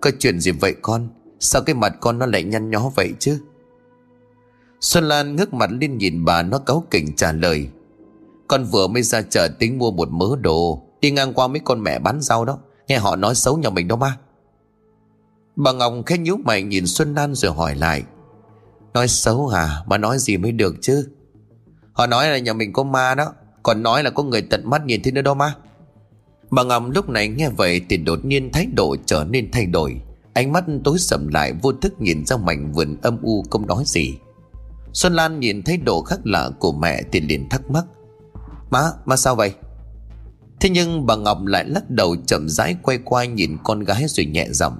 Có chuyện gì vậy con? Sao cái mặt con nó lại nhăn nhó vậy chứ? Xuân Lan ngước mặt lên nhìn bà, nó cáu kỉnh trả lời. Con vừa mới ra chợ tính mua một mớ đồ. Đi ngang qua mấy con mẹ bán rau đó. Nghe họ nói xấu nhà mình đâu ma. Bà Ngọc khẽ nhíu mày nhìn Xuân Lan rồi hỏi lại. Nói xấu hả Mà nói gì mới được chứ? Họ nói là nhà mình có ma đó. Còn nói là có người tận mắt nhìn thấy nữa đâu ma. Bà Ngọc lúc này nghe vậy Thì đột nhiên thái độ trở nên thay đổi. Ánh mắt tối sầm lại, Vô thức nhìn ra mảnh vườn âm u không nói gì. Xuân Lan nhìn thấy độ khác lạ của mẹ Thì liền thắc mắc. Má, má sao vậy? Thế nhưng bà Ngọc lại lắc đầu chậm rãi quay qua nhìn con gái rồi nhẹ giọng.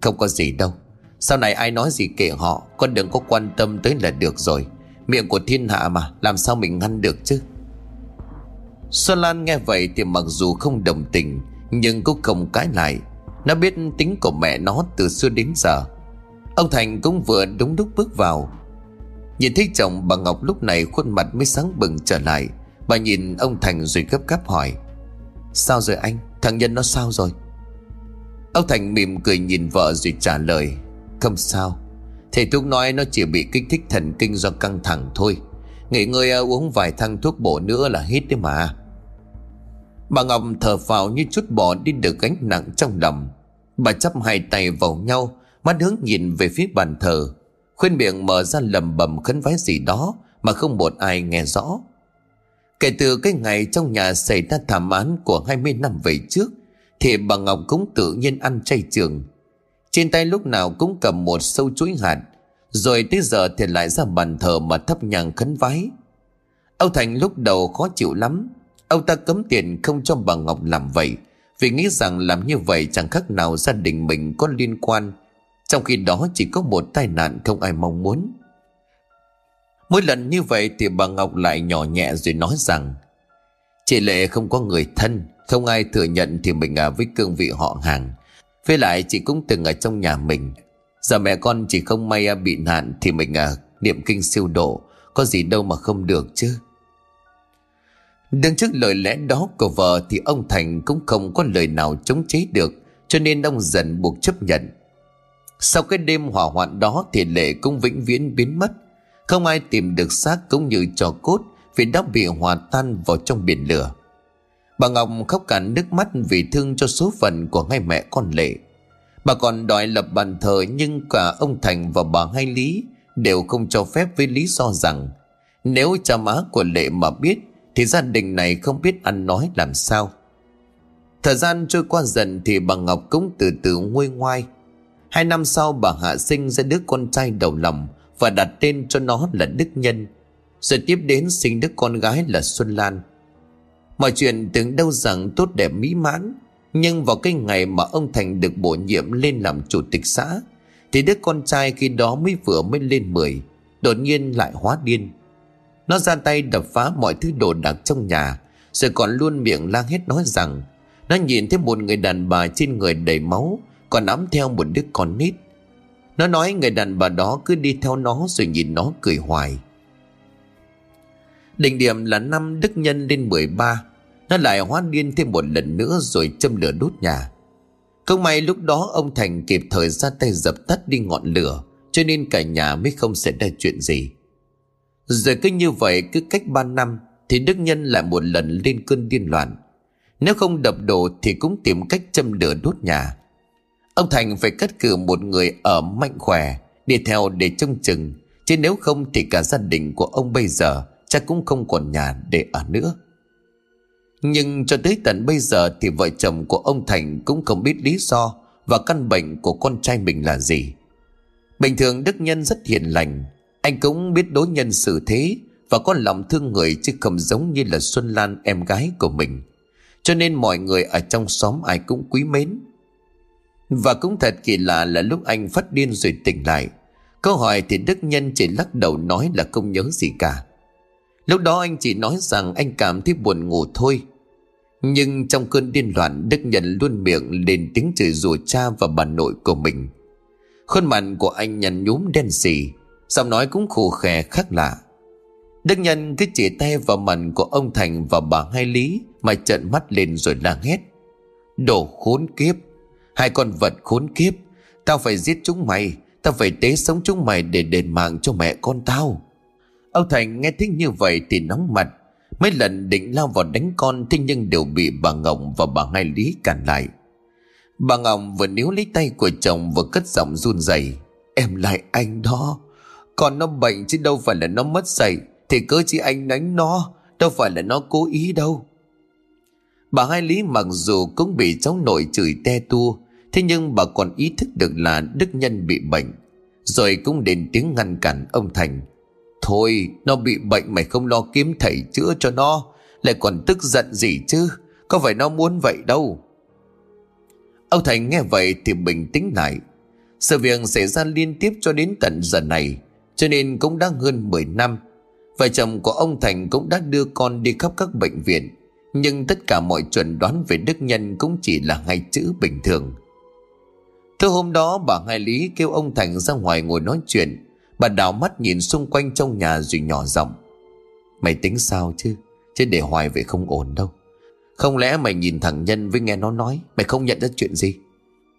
Không có gì đâu. Sau này ai nói gì kể họ Con đừng có quan tâm tới là được rồi. Miệng của thiên hạ mà Làm sao mình ngăn được chứ? Xuân Lan nghe vậy thì mặc dù không đồng tình Nhưng cũng không cãi lại. Nó biết tính của mẹ nó từ xưa đến giờ. Ông Thành cũng vừa đúng lúc bước vào. Nhìn thấy chồng bà Ngọc lúc này khuôn mặt mới sáng bừng trở lại. Bà nhìn ông Thành rồi gấp gáp hỏi, Sao rồi anh? Thằng Nhân nó sao rồi? Ông Thành mỉm cười nhìn vợ rồi trả lời, Không sao. Thầy thuốc nói nó chỉ bị kích thích thần kinh do căng thẳng thôi. Nghỉ ngơi à, uống vài thang thuốc bổ nữa là hết đấy mà. Bà Ngọc thở phào như chút bỏ đi được gánh nặng trong lòng. Bà chắp hai tay vào nhau, Mắt hướng nhìn về phía bàn thờ. Khuyên miệng mở ra lầm bầm khấn vái gì đó Mà không một ai nghe rõ. Kể từ cái ngày trong nhà xảy ra thảm án của 20 năm về trước, Thì bà Ngọc cũng tự nhiên ăn chay trường. Trên tay lúc nào cũng cầm một sâu chuỗi hạt, Rồi tới giờ thì lại ra bàn thờ mà thấp nhang khấn vái. Âu Thành lúc đầu khó chịu lắm. Ông ta cấm tiền không cho bà Ngọc làm vậy, Vì nghĩ rằng làm như vậy chẳng khác nào gia đình mình có liên quan, Trong khi đó chỉ có một tai nạn không ai mong muốn. Mỗi lần như vậy thì bà Ngọc lại nhỏ nhẹ rồi nói rằng Chị Lệ không có người thân Không ai thừa nhận thì mình ở với cương vị họ hàng. Với lại chị cũng từng ở trong nhà mình. Giờ mẹ con chỉ không may à bị nạn Thì mình à, niệm kinh siêu độ Có gì đâu mà không được chứ. Đứng trước lời lẽ đó của vợ Thì ông Thành cũng không có lời nào chống chế được Cho nên ông dần buộc chấp nhận. Sau cái đêm hỏa hoạn đó Thì Lệ cũng vĩnh viễn biến mất. Không ai tìm được xác cũng như trò cốt, Vì đã bị hòa tan vào trong biển lửa. Bà Ngọc khóc cả nước mắt Vì thương cho số phận của hai mẹ con Lệ. Bà còn đòi lập bàn thờ Nhưng cả ông Thành và bà Hai Lý Đều không cho phép với lý do rằng, Nếu cha má của Lệ mà biết, thì gia đình này không biết ăn nói làm sao. Thời gian trôi qua dần Thì bà Ngọc cũng từ từ nguôi ngoai. Hai năm sau bà hạ sinh ra đứa con trai đầu lòng và đặt tên cho nó là Đức Nhân. Rồi tiếp đến sinh đứa con gái là Xuân Lan. Mọi chuyện tưởng đâu rằng tốt đẹp mỹ mãn, Nhưng vào cái ngày mà ông Thành được bổ nhiệm lên làm chủ tịch xã, Thì đứa con trai khi đó mới vừa mới lên 10 Đột nhiên lại hóa điên. Nó ra tay đập phá mọi thứ đồ đạc trong nhà, Rồi còn luôn miệng la hết nói rằng, Nó nhìn thấy một người đàn bà trên người đầy máu, Còn ấm theo một đứa con nít. Nó nói người đàn bà đó cứ đi theo nó Rồi nhìn nó cười hoài. Đỉnh điểm là năm Đức Nhân lên 13 Nó lại hóa điên thêm một lần nữa Rồi châm lửa đốt nhà. Không may lúc đó ông Thành kịp thời ra tay dập tắt đi ngọn lửa, Cho nên cả nhà mới không xảy ra chuyện gì. Rồi cứ như vậy, cứ cách 3 năm, Thì Đức Nhân lại một lần lên cơn điên loạn. Nếu không đập đổ Thì cũng tìm cách châm lửa đốt nhà. Ông Thành phải cắt cử một người ở mạnh khỏe Đi theo để trông chừng. Chứ nếu không thì cả gia đình của ông bây giờ Chắc cũng không còn nhà để ở nữa. Nhưng cho tới tận bây giờ Thì vợ chồng của ông Thành Cũng không biết lý do Và căn bệnh của con trai mình là gì. Bình thường Đức Nhân rất hiền lành, anh cũng biết đối nhân xử thế Và có lòng thương người chứ không giống như là Xuân Lan em gái của mình. Cho nên mọi người ở trong xóm ai cũng quý mến. Và cũng thật kỳ lạ là lúc anh phát điên rồi tỉnh lại. Câu hỏi thì Đức Nhân chỉ lắc đầu nói là không nhớ gì cả. Lúc đó anh chỉ nói rằng anh cảm thấy buồn ngủ thôi. Nhưng trong cơn điên loạn, Đức Nhân luôn miệng lên tiếng chửi rủa cha và bà nội của mình. Khuôn mặt của anh nhăn nhúm đen xì, Giọng nói cũng khổ khè khác lạ. Đức Nhân cứ chỉ tay vào mặt của ông Thành và bà Hai Lý Mà trợn mắt lên rồi la hét. Đồ khốn kiếp! Hai con vật khốn kiếp, Tao phải giết chúng mày. Tao phải tế sống chúng mày để đền mạng cho mẹ con tao. Ông Thành nghe thích như vậy thì nóng mặt. Mấy lần định lao vào đánh con, Thế nhưng đều bị bà Ngọc và bà Hai Lý cản lại. Bà Ngọc vừa níu lấy tay của chồng vừa cất giọng run rẩy. Em lại anh đó. Còn nó bệnh chứ đâu phải là nó mất dạy, Thì cớ chi anh đánh nó? Đâu phải là nó cố ý đâu. Bà Hai Lý mặc dù cũng bị cháu nội chửi te tua Thế nhưng bà còn ý thức được là Đức Nhân bị bệnh, Rồi cũng đến tiếng ngăn cản ông Thành. Thôi, nó bị bệnh mày không lo kiếm thầy chữa cho nó, Lại còn tức giận gì chứ? Có phải nó muốn vậy đâu? Ông Thành nghe vậy thì bình tĩnh lại. Sự việc xảy ra liên tiếp cho đến tận giờ này, cho nên cũng đã hơn 10 năm. Vợ chồng của ông Thành cũng đã đưa con đi khắp các bệnh viện, Nhưng tất cả mọi chuẩn đoán về Đức Nhân cũng chỉ là hai chữ bình thường. Thứ hôm đó bà Hai Lý kêu ông Thành ra ngoài ngồi nói chuyện. Bà đảo mắt nhìn xung quanh trong nhà rồi nhỏ giọng. Mày tính sao chứ? Chứ để hoài vậy không ổn đâu. Không lẽ mày nhìn thằng Nhân với nghe nó nói, Mày không nhận ra chuyện gì?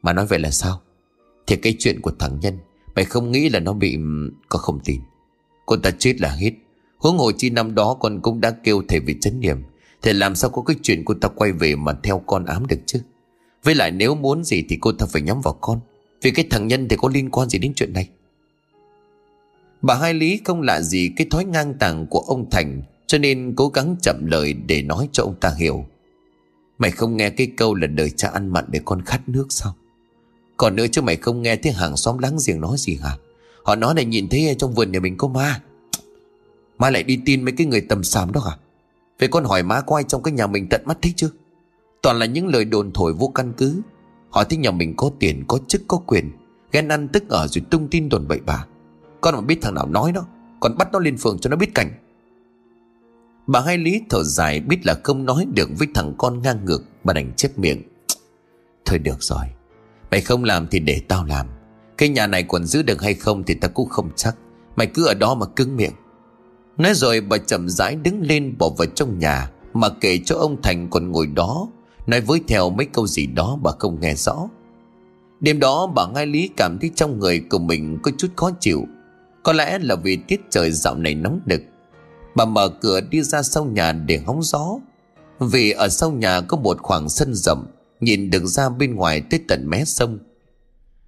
Mà nói vậy là sao? Thì cái chuyện của thằng Nhân, Mày không nghĩ là nó bị Con không tin. Con ta chết là hết. Huống hồ chi năm đó con cũng đã kêu thầy về chấn niệm. Thì làm sao có cái chuyện cô ta quay về Mà theo con ám được chứ? Với lại nếu muốn gì thì cô ta phải nhắm vào con. Vì cái thằng nhân thì có liên quan gì đến chuyện này? Bà Hai Lý không lạ gì cái thói ngang tàng của ông Thành, Cho nên cố gắng chậm lời để nói cho ông ta hiểu. Mày không nghe cái câu là đời cha ăn mặn để con khát nước sao? Còn nữa chứ mày không nghe thấy hàng xóm láng giềng nói gì hả? Họ nói là nhìn thấy trong vườn nhà mình có ma. Má lại đi tin mấy cái người tầm xàm đó hả? Vậy con hỏi má có ai trong cái nhà mình tận mắt thấy chưa? Toàn là những lời đồn thổi vô căn cứ. Họ thấy nhà mình có tiền, có chức, có quyền, Ghen ăn tức ở rồi tung tin đồn bậy bạ Con mà biết thằng nào nói nó, Còn bắt nó lên phường cho nó biết cảnh. Bà hai lý thở dài biết là không nói được với thằng con ngang ngược, Bà đành chép miệng. Thôi được rồi, Mày không làm thì để tao làm. Cái nhà này còn giữ được hay không thì tao cũng không chắc. Mày cứ ở đó mà cứng miệng. Nói rồi bà chậm rãi đứng lên bỏ vào trong nhà, Mà kể cho ông Thành còn ngồi đó Nói với theo mấy câu gì đó bà không nghe rõ. Đêm đó bà Ngai Lý cảm thấy trong người của mình có chút khó chịu. Có lẽ là vì tiết trời dạo này nóng nực. Bà mở cửa đi ra sau nhà để hóng gió. Vì ở sau nhà có một khoảng sân rộng, Nhìn được ra bên ngoài tới tận mé sông.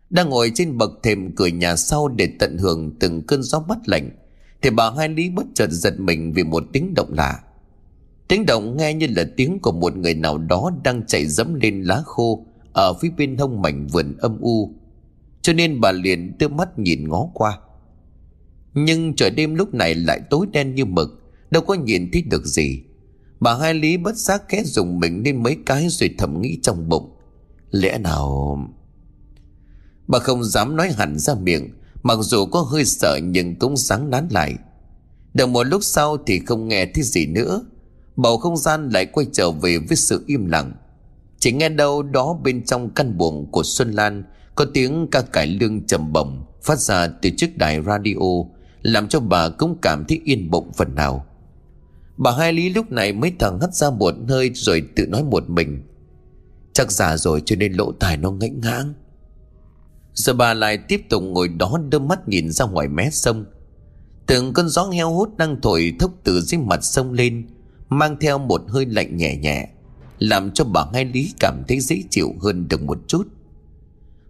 Đang ngồi trên bậc thềm cửa nhà sau để tận hưởng từng cơn gió mát lạnh, Thì bà Hai Lý bất chợt giật mình vì một tiếng động lạ. Tiếng động nghe như là tiếng của một người nào đó đang chạy dẫm lên lá khô Ở phía bên hông mảnh vườn âm u. Cho nên bà liền đưa mắt nhìn ngó qua. Nhưng trời đêm lúc này lại tối đen như mực, Đâu có nhìn thấy được gì. Bà hai lý bất giác khẽ dùng mình lên mấy cái rồi thầm nghĩ trong bụng. Lẽ nào... Bà không dám nói hẳn ra miệng, Mặc dù có hơi sợ nhưng cũng sáng nán lại. Được một lúc sau thì không nghe thấy gì nữa. Bầu không gian lại quay trở về với sự im lặng. Chỉ nghe đâu đó bên trong căn buồng của Xuân Lan, Có tiếng ca cải lương trầm bổng Phát ra từ chiếc đài radio, Làm cho bà cũng cảm thấy yên bụng phần nào. Bà Hai Lý lúc này mới thằng hắt ra một hơi Rồi tự nói một mình. Chắc già rồi cho nên lỗ tài nó ngãnh ngãng. Giờ bà lại tiếp tục ngồi đó đôi mắt nhìn ra ngoài mé sông. Từng cơn gió heo hút đang thổi thốc từ dưới mặt sông lên Mang theo một hơi lạnh nhẹ nhẹ, Làm cho bà Hai Lý cảm thấy dễ chịu hơn được một chút.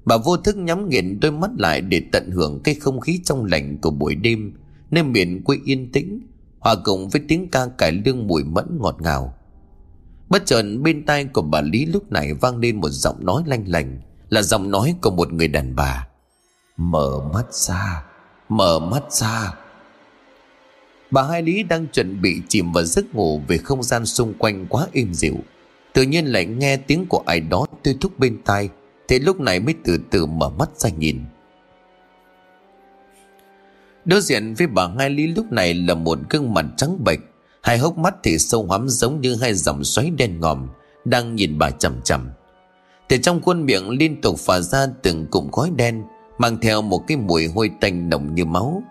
Bà vô thức nhắm nghiền đôi mắt lại để tận hưởng cái không khí trong lành của buổi đêm, Nơi miền quê yên tĩnh, Hòa cùng với tiếng ca cải lương mùi mẫn ngọt ngào. Bất chợt bên tai của bà Lý lúc này vang lên một giọng nói lanh lành, Là giọng nói của một người đàn bà. Mở mắt ra, Mở mắt ra. Bà Hai Lý đang chuẩn bị chìm vào giấc ngủ Vì không gian xung quanh quá êm dịu. Tự nhiên lại nghe tiếng của ai đó tươi thúc bên tai, Thế lúc này mới từ từ mở mắt ra nhìn. Đối diện với bà Hai Lý lúc này là một gương mặt trắng bệch, Hai hốc mắt thì sâu hoắm giống như hai dòng xoáy đen ngòm, Đang nhìn bà chầm chầm Từ trong khuôn miệng liên tục phả ra từng cụm khói đen, Mang theo một cái mùi hôi tanh nồng như máu.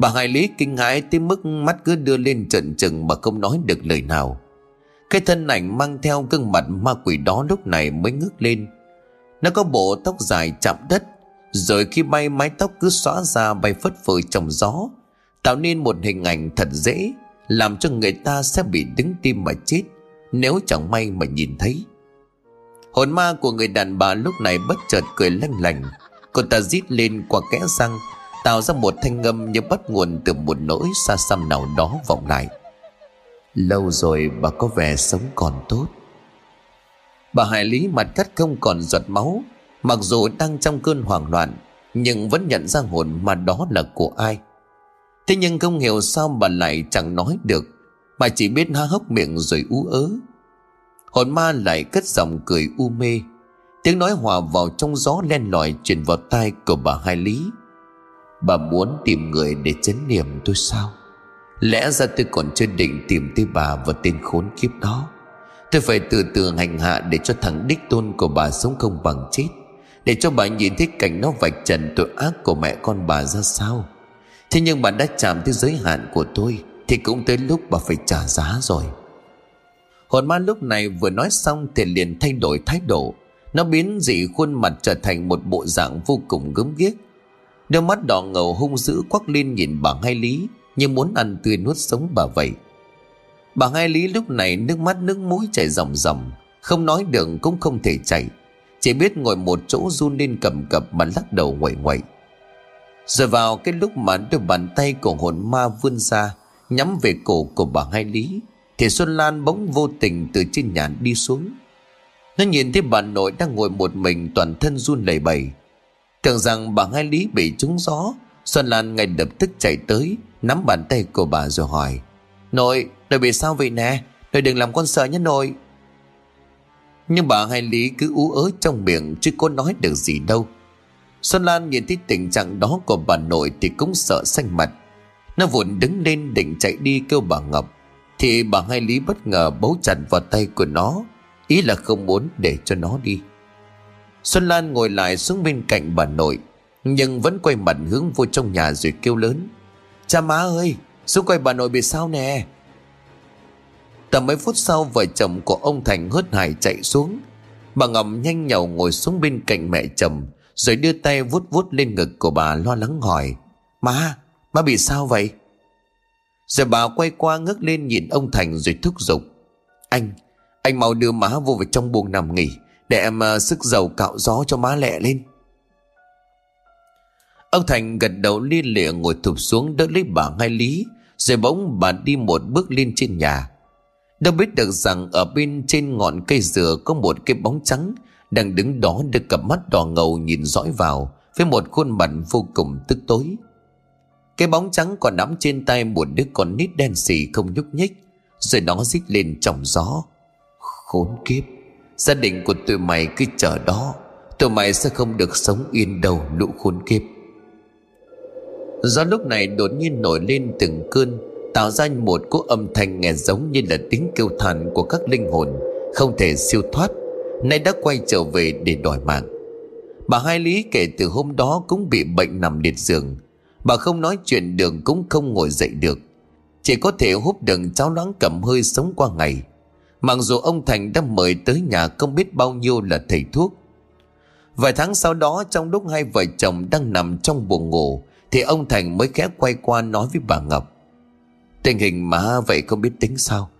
Bà Hải Lý kinh hãi tới mức mắt cứ đưa lên trận trừng mà không nói được lời nào. Cái thân ảnh mang theo gương mặt ma quỷ đó lúc này mới ngước lên. Nó có bộ tóc dài chạm đất, rồi khi bay mái tóc cứ xóa ra bay phất phơ trong gió, Tạo nên một hình ảnh thật dễ, Làm cho người ta sẽ bị đứng tim mà chết, Nếu chẳng may mà nhìn thấy. Hồn ma của người đàn bà lúc này bất chợt cười lanh lành. Cô ta rít lên qua kẽ răng Tạo ra một thanh âm như bắt nguồn từ một nỗi xa xăm nào đó vọng lại. Lâu rồi bà có vẻ sống còn tốt. Bà Hải Lý mặt cắt không còn giọt máu, Mặc dù đang trong cơn hoảng loạn, Nhưng vẫn nhận ra hồn mà đó là của ai. Thế nhưng không hiểu sao bà lại chẳng nói được, Bà chỉ biết há hốc miệng rồi ú ớ. Hồn ma lại cất giọng cười u mê. Tiếng nói hòa vào trong gió len lỏi truyền vào tai của bà Hai Lý. Bà muốn tìm người để chấn niệm tôi sao? Lẽ ra tôi còn chưa định tìm tới bà và tên khốn kiếp đó. Tôi phải từ từ hành hạ để cho thằng đích tôn của bà sống không bằng chết. Để cho bà nhìn thấy cảnh nó vạch trần tội ác của mẹ con bà ra sao? Thế nhưng bà đã chạm tới giới hạn của tôi, Thì cũng tới lúc bà phải trả giá rồi. Hồn ma lúc này vừa nói xong Thì liền thay đổi thái độ. Nó biến dị khuôn mặt trở thành một bộ dạng vô cùng gớm ghiếc. Đôi mắt đỏ ngầu hung dữ quắc lên nhìn bà hai lý, Như muốn ăn tươi nuốt sống bà vậy. Bà hai lý lúc này nước mắt nước mũi chảy ròng ròng, Không nói được cũng không thể chảy Chỉ biết ngồi một chỗ run lên cầm cập mà lắc đầu ngoại ngoại. Rồi vào cái lúc mà đôi bàn tay của hồn ma vươn ra, Nhắm về cổ của bà hai lý, Thì Xuân Lan bỗng vô tình từ trên nhà đi xuống. Nó nhìn thấy bà nội đang ngồi một mình toàn thân run lẩy bẩy Tưởng rằng bà hai lý bị trúng gió Xuân Lan ngay lập tức chạy tới Nắm bàn tay của bà rồi hỏi Nội, nội bị sao vậy nè? Nội đừng làm con sợ nhé nội. Nhưng bà hai lý cứ ú ớ trong miệng Chứ có nói được gì đâu. Xuân Lan nhìn thấy tình trạng đó của bà nội Thì cũng sợ xanh mặt. Nó vụn đứng lên định chạy đi kêu bà Ngọc. Thì bà hai lý bất ngờ bấu chặt vào tay của nó Ý là không muốn để cho nó đi. Xuân Lan ngồi lại xuống bên cạnh bà nội Nhưng vẫn quay mặt hướng vô trong nhà rồi kêu lớn. Cha má ơi Xuống quay bà nội bị sao nè? Tầm mấy phút sau vợ chồng của ông Thành hớt hải chạy xuống. Bà ngầm nhanh nhậu ngồi xuống bên cạnh mẹ chồng Rồi đưa tay vuốt vuốt lên ngực của bà lo lắng hỏi Má, má bị sao vậy? Rồi bà quay qua ngước lên nhìn ông Thành rồi thúc giục Anh, anh mau đưa má vô vào trong buồng nằm nghỉ để em ờ, sức dầu cạo gió cho má lẹ lên. Ông Thành gật đầu liên lịa ngồi thụp xuống đỡ lấy bà ngay lý, Rồi bỗng bà đi một bước lên trên nhà. Đâu biết được rằng ở bên trên ngọn cây dừa có một cái bóng trắng Đang đứng đó được cặp mắt đỏ ngầu nhìn dõi vào, Với một khuôn mặt vô cùng tức tối. Cái bóng trắng còn nắm trên tay một đứa con nít đen xì không nhúc nhích, Rồi nó rít lên trong gió. Khốn kiếp! Gia đình của tụi mày cứ chờ đó. Tụi mày sẽ không được sống yên đâu lũ khốn kiếp. Gió lúc này đột nhiên nổi lên từng cơn, Tạo ra một cỗ âm thanh nghe giống như là tiếng kêu than của các linh hồn, Không thể siêu thoát, Nay đã quay trở về để đòi mạng. Bà Hai Lý kể từ hôm đó cũng bị bệnh nằm liệt giường. Bà không nói chuyện được cũng không ngồi dậy được. Chỉ có thể hút đường cháo loãng cầm hơi sống qua ngày. Mặc dù ông Thành đã mời tới nhà không biết bao nhiêu là thầy thuốc. Vài tháng sau đó, trong lúc hai vợ chồng đang nằm trong buồng ngủ, Thì ông Thành mới khẽ quay qua nói với bà Ngọc. Tình hình mà, vậy không biết tính sao?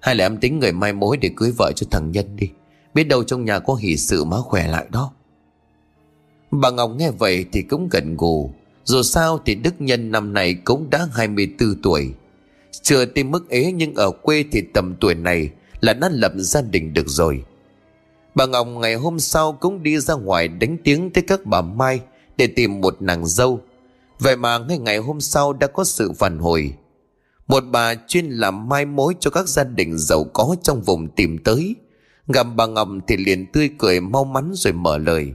Hay là em tính người mai mối để cưới vợ cho thằng Nhân đi? Biết đâu trong nhà có hỷ sự má khỏe lại đó. Bà Ngọc nghe vậy thì cũng gần gù. Dù sao thì Đức Nhân năm nay cũng đã 24 tuổi. Chưa tìm mức ế nhưng ở quê thì tầm tuổi này là đã lập gia đình được rồi. Bà Ngọc ngày hôm sau cũng đi ra ngoài đánh tiếng tới các bà Mai để tìm một nàng dâu. Vậy mà ngay ngày hôm sau đã có sự phản hồi. Một bà chuyên làm mai mối cho các gia đình giàu có trong vùng tìm tới. Gặp bà Ngọc thì liền tươi cười mau mắn rồi mở lời.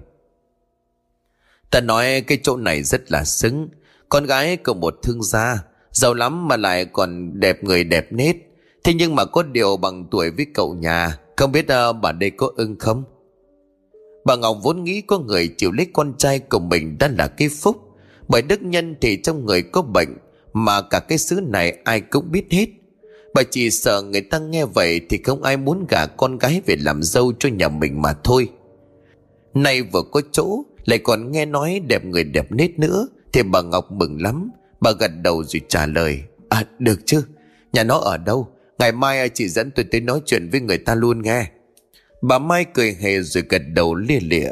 Ta nói cái chỗ này rất là xứng. Con gái của một thương gia, giàu lắm mà lại còn đẹp người đẹp nết. Thế nhưng mà có điều bằng tuổi với cậu nhà Không biết uh, bà đây có ưng không? Bà Ngọc vốn nghĩ có người chịu lấy con trai của mình đã là cái phúc. Bởi đức nhân thì trong người có bệnh Mà cả cái xứ này ai cũng biết hết. Bà chỉ sợ người ta nghe vậy Thì không ai muốn gả con gái về làm dâu cho nhà mình mà thôi. Nay vừa có chỗ Lại còn nghe nói đẹp người đẹp nết nữa Thì bà Ngọc mừng lắm. Bà gật đầu rồi trả lời À được chứ Nhà nó ở đâu? Ngày mai chị dẫn tôi tới nói chuyện với người ta luôn nghe. Bà Mai cười hề rồi gật đầu lia lịa.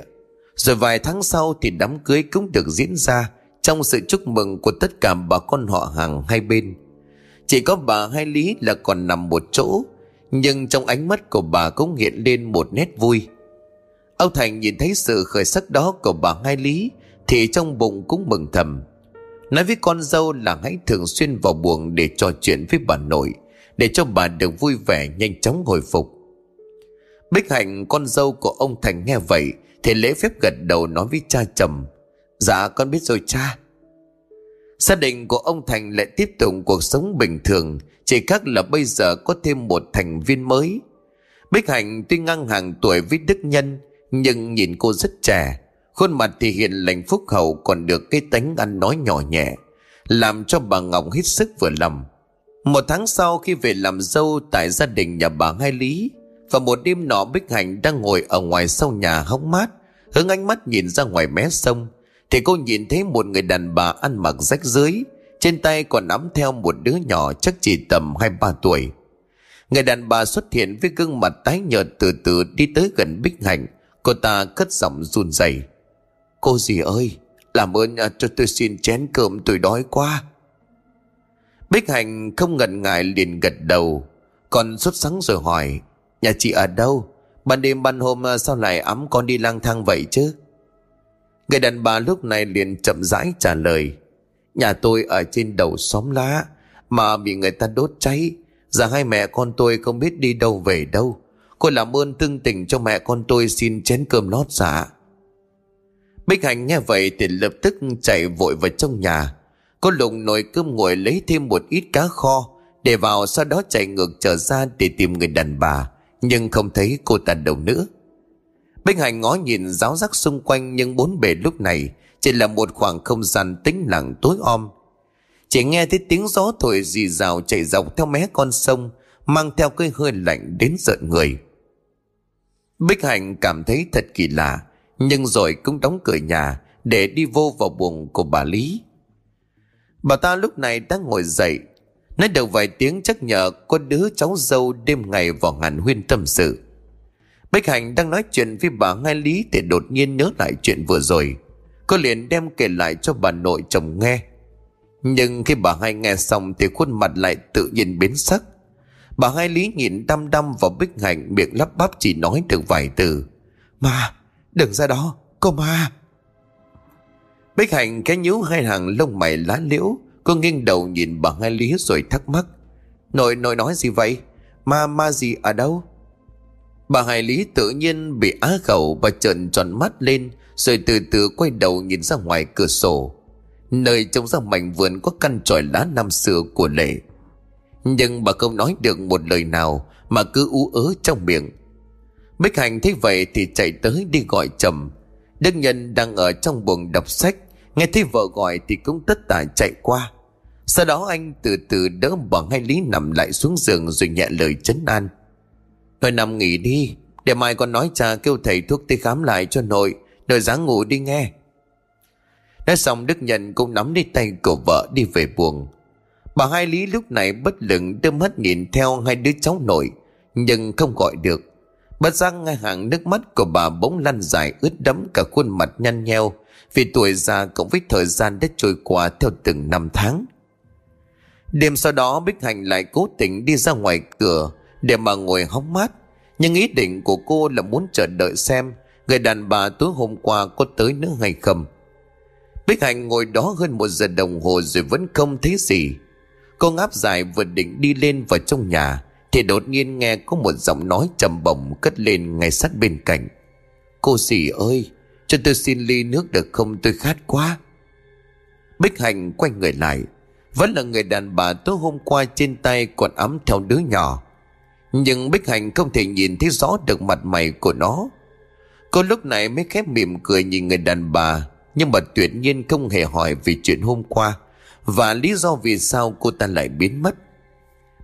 Rồi vài tháng sau thì đám cưới cũng được diễn ra Trong sự chúc mừng của tất cả bà con họ hàng hai bên. Chỉ có bà Hai Lý là còn nằm một chỗ, Nhưng trong ánh mắt của bà cũng hiện lên một nét vui. Âu Thành nhìn thấy sự khởi sắc đó của bà Hai Lý Thì trong bụng cũng mừng thầm. Nói với con dâu là hãy thường xuyên vào buồng để trò chuyện với bà nội để cho bà được vui vẻ nhanh chóng hồi phục. Bích Hạnh, con dâu của ông Thành nghe vậy, Thì lễ phép gật đầu nói với cha trầm: Dạ con biết rồi cha. Gia đình của ông Thành lại tiếp tục cuộc sống bình thường, Chỉ khác là bây giờ có thêm một thành viên mới. Bích Hạnh tuy ngang hàng tuổi với Đức Nhân, Nhưng nhìn cô rất trẻ, Khuôn mặt thì hiền lành phúc hậu, Còn được cái tánh ăn nói nhỏ nhẹ, Làm cho bà Ngọc hết sức vừa lòng một tháng sau khi về làm dâu tại gia đình nhà bà Hai Lý, Và một đêm nọ Bích Hạnh đang ngồi ở ngoài sau nhà hóng mát, Hướng ánh mắt nhìn ra ngoài mé sông, Thì cô nhìn thấy một người đàn bà ăn mặc rách rưới, Trên tay còn nắm theo một đứa nhỏ chắc chỉ tầm 2-3 tuổi. Người đàn bà xuất hiện với gương mặt tái nhợt từ từ đi tới gần Bích Hạnh, Cô ta cất giọng run rẩy. Cô gì ơi, Làm ơn à, cho tôi xin chén cơm, tôi đói quá. Bích Hành không ngần ngại liền gật đầu, Còn xuất sắng rồi hỏi, Nhà chị ở đâu? Ban đêm ban hôm à, sao lại ấm con đi lang thang vậy chứ? Người đàn bà lúc này liền chậm rãi trả lời, Nhà tôi ở trên đầu xóm lá, Mà bị người ta đốt cháy. Giờ hai mẹ con tôi không biết đi đâu về đâu. Cô làm ơn tương tình cho mẹ con tôi xin chén cơm lót dạ Bích Hành nghe vậy thì lập tức chạy vội vào trong nhà. Cô lụng nồi cơm nguội lấy thêm một ít cá kho, Để vào sau đó chạy ngược trở ra để tìm người đàn bà, Nhưng không thấy cô ta đâu nữa. Bích Hạnh ngó nhìn giáo giác xung quanh Nhưng bốn bề lúc này, Chỉ là một khoảng không gian tĩnh lặng tối om. Chỉ nghe thấy tiếng gió thổi rì rào chạy dọc theo mé con sông, Mang theo cái hơi lạnh đến giận người. Bích Hạnh cảm thấy thật kỳ lạ, Nhưng rồi cũng đóng cửa nhà Để đi vô vào buồng của bà Lý. Bà ta lúc này đang ngồi dậy. Nói được vài tiếng chắc nhờ Có đứa cháu dâu đêm ngày vào ngàn huyên tâm sự. Bích Hạnh đang nói chuyện với bà Hai Lý Thì đột nhiên nhớ lại chuyện vừa rồi. Cô liền đem kể lại cho bà nội chồng nghe. Nhưng khi bà hai nghe xong Thì khuôn mặt lại tự nhiên biến sắc. Bà hai Lý nhìn đăm đăm vào Bích Hạnh Miệng lắp bắp chỉ nói được vài từ. Mà đừng ra đó, Cô ma. Bích Hạnh cái nhíu hai hàng lông mày lá liễu, Cô nghiêng đầu nhìn bà hai Lý rồi thắc mắc. Nội nội nói gì vậy? Ma ma gì ở đâu? Bà Hải Lý tự nhiên bị á khẩu và trợn tròn mắt lên, Rồi từ từ quay đầu nhìn ra ngoài cửa sổ. Nơi trông ra mảnh vườn có căn tròi lá năm xưa của Lệ. Nhưng bà không nói được một lời nào Mà cứ ú ớ trong miệng. Bích Hành thấy vậy thì chạy tới đi gọi trầm Đức Nhân đang ở trong buồng đọc sách. Nghe thấy vợ gọi thì cũng tất tả chạy qua. Sau đó anh từ từ đỡ bà hai Lý nằm lại xuống giường rồi nhẹ lời chấn an. Thôi nằm nghỉ đi, Để mai con nói cha kêu thầy thuốc tới khám lại cho nội Nội dáng ngủ đi nghe. Nói xong Đức Nhân cũng nắm lấy tay của vợ đi về buồng. Bà hai Lý lúc này bất lực đưa mắt nhìn theo hai đứa cháu nội, Nhưng không gọi được. Bất giác ngay hàng nước mắt của bà bỗng lăn dài ướt đẫm cả khuôn mặt nhăn nheo, Vì tuổi già cộng với thời gian đã trôi qua theo từng năm tháng Đêm sau đó, Bích Hạnh lại cố tình đi ra ngoài cửa để mà ngồi hóng mát. Nhưng ý định của cô là muốn chờ đợi xem người đàn bà tối hôm qua có tới nữa hay không. Bích Hạnh ngồi đó hơn một giờ đồng hồ rồi vẫn không thấy gì. Cô ngáp dài vừa định đi lên vào trong nhà thì đột nhiên nghe có một giọng nói trầm bổng cất lên ngay sát bên cạnh. Cô dì ơi, cho tôi xin ly nước được không tôi khát quá. Bích Hạnh quay người lại. Vẫn là người đàn bà tối hôm qua trên tay còn ấm theo đứa nhỏ. Nhưng Bích Hạnh không thể nhìn thấy rõ được mặt mày của nó Cô lúc này mới khép mỉm cười nhìn người đàn bà Nhưng mà tuyệt nhiên không hề hỏi về chuyện hôm qua Và lý do vì sao cô ta lại biến mất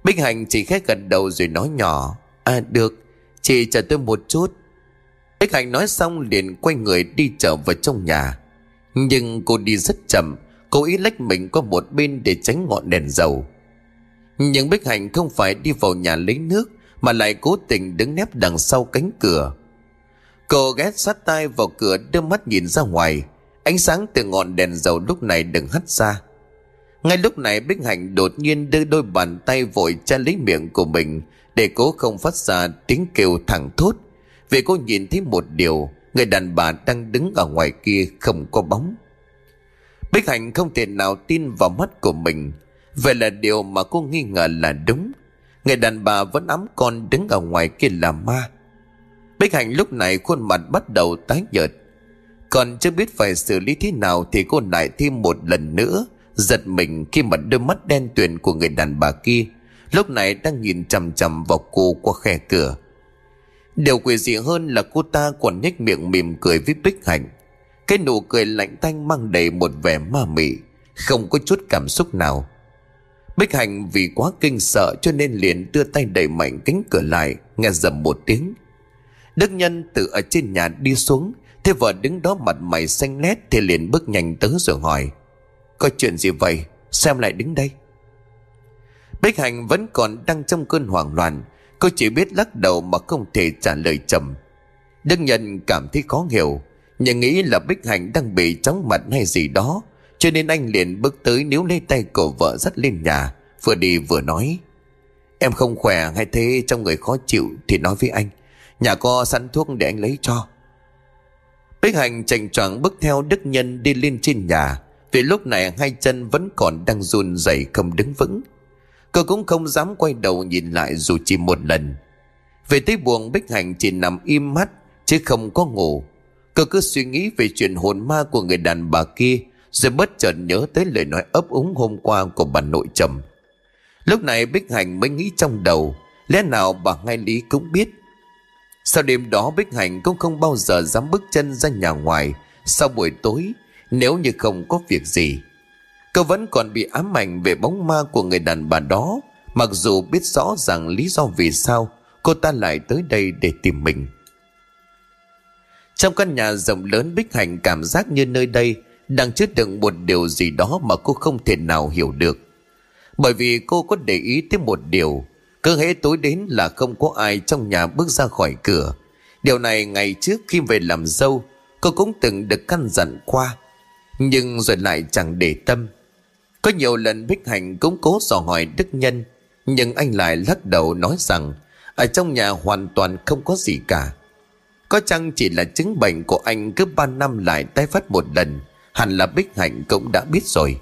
Bích Hạnh chỉ khẽ gật đầu rồi nói nhỏ À được, Chị chờ tôi một chút Bích Hạnh nói xong liền quay người đi trở vào trong nhà Nhưng cô đi rất chậm Cô ý lách mình qua một bên để tránh ngọn đèn dầu Nhưng Bích Hạnh không phải đi vào nhà lấy nước, mà lại cố tình đứng nép đằng sau cánh cửa. Cô ghé sát tay vào cửa đưa mắt nhìn ra ngoài. Ánh sáng từ ngọn đèn dầu lúc này đừng hắt ra. Ngay lúc này Bích Hạnh đột nhiên đưa đôi bàn tay vội che lấy miệng của mình để cố không phát ra tiếng kêu thẳng thốt. Vì cô nhìn thấy một điều, người đàn bà đang đứng ở ngoài kia không có bóng. Bích Hạnh không thể nào tin vào mắt của mình. Vậy là điều mà cô nghi ngờ là đúng. Người đàn bà vẫn ấm con đứng ở ngoài kia là ma Bích Hạnh lúc này khuôn mặt bắt đầu tái nhợt Còn chưa biết phải xử lý thế nào Thì cô lại thêm một lần nữa Giật mình khi mà đôi mắt đen tuyền của người đàn bà kia Lúc này đang nhìn chằm chằm vào cô qua khe cửa. Điều quỷ dị hơn là cô ta còn nhếch miệng mỉm cười với Bích Hạnh. Cái nụ cười lạnh tanh mang đầy một vẻ ma mị Không có chút cảm xúc nào. Bích Hạnh vì quá kinh sợ cho nên liền đưa tay đẩy mạnh cánh cửa lại, nghe dầm một tiếng. Đức Nhân từ ở trên nhà đi xuống, Thế vợ đứng đó mặt mày xanh nét Thì liền bước nhanh tới rồi hỏi. Có chuyện gì vậy? Sao em lại đứng đây? Bích Hạnh vẫn còn đang trong cơn hoảng loạn. Cô chỉ biết lắc đầu mà không thể trả lời chậm. Đức Nhân cảm thấy khó hiểu, Nhưng nghĩ là Bích Hạnh đang bị chóng mặt hay gì đó, Cho nên anh liền bước tới níu lấy tay của vợ dắt lên nhà, Vừa đi vừa nói. Em không khỏe hay thế trong người khó chịu Thì nói với anh. Nhà có sẵn thuốc để anh lấy cho. Bích Hạnh chành choạng bước theo Đức Nhân đi lên trên nhà. Vì lúc này hai chân vẫn còn đang run rẩy không đứng vững. Cô cũng không dám quay đầu nhìn lại dù chỉ một lần. Về tới buồng Bích Hạnh chỉ nằm im mắt, Chứ không có ngủ. Cô cứ suy nghĩ về chuyện hồn ma của người đàn bà kia, Rồi bất chợt nhớ tới lời nói ấp úng hôm qua của bà nội trầm. Lúc này Bích Hạnh mới nghĩ trong đầu, Lẽ nào bà ngay lý cũng biết? Sau đêm đó Bích Hạnh cũng không bao giờ dám bước chân ra nhà ngoài. Sau buổi tối nếu như không có việc gì Cô vẫn còn bị ám ảnh về bóng ma của người đàn bà đó. Mặc dù biết rõ rằng lý do vì sao, Cô ta lại tới đây để tìm mình. Trong căn nhà rộng lớn Bích Hạnh cảm giác như nơi đây Đang chứa đựng một điều gì đó mà cô không thể nào hiểu được. Bởi vì cô có để ý tới một điều, Cứ hễ tối đến là không có ai trong nhà bước ra khỏi cửa. Điều này ngày trước khi về làm dâu, Cô cũng từng được căn dặn qua. Nhưng rồi lại chẳng để tâm. Có nhiều lần Bích Hạnh cũng cố dò hỏi Đức Nhân, Nhưng anh lại lắc đầu nói rằng, Ở trong nhà hoàn toàn không có gì cả. Có chăng chỉ là chứng bệnh của anh cứ ba năm lại tái phát một lần, Hẳn là Bích Hạnh cũng đã biết rồi.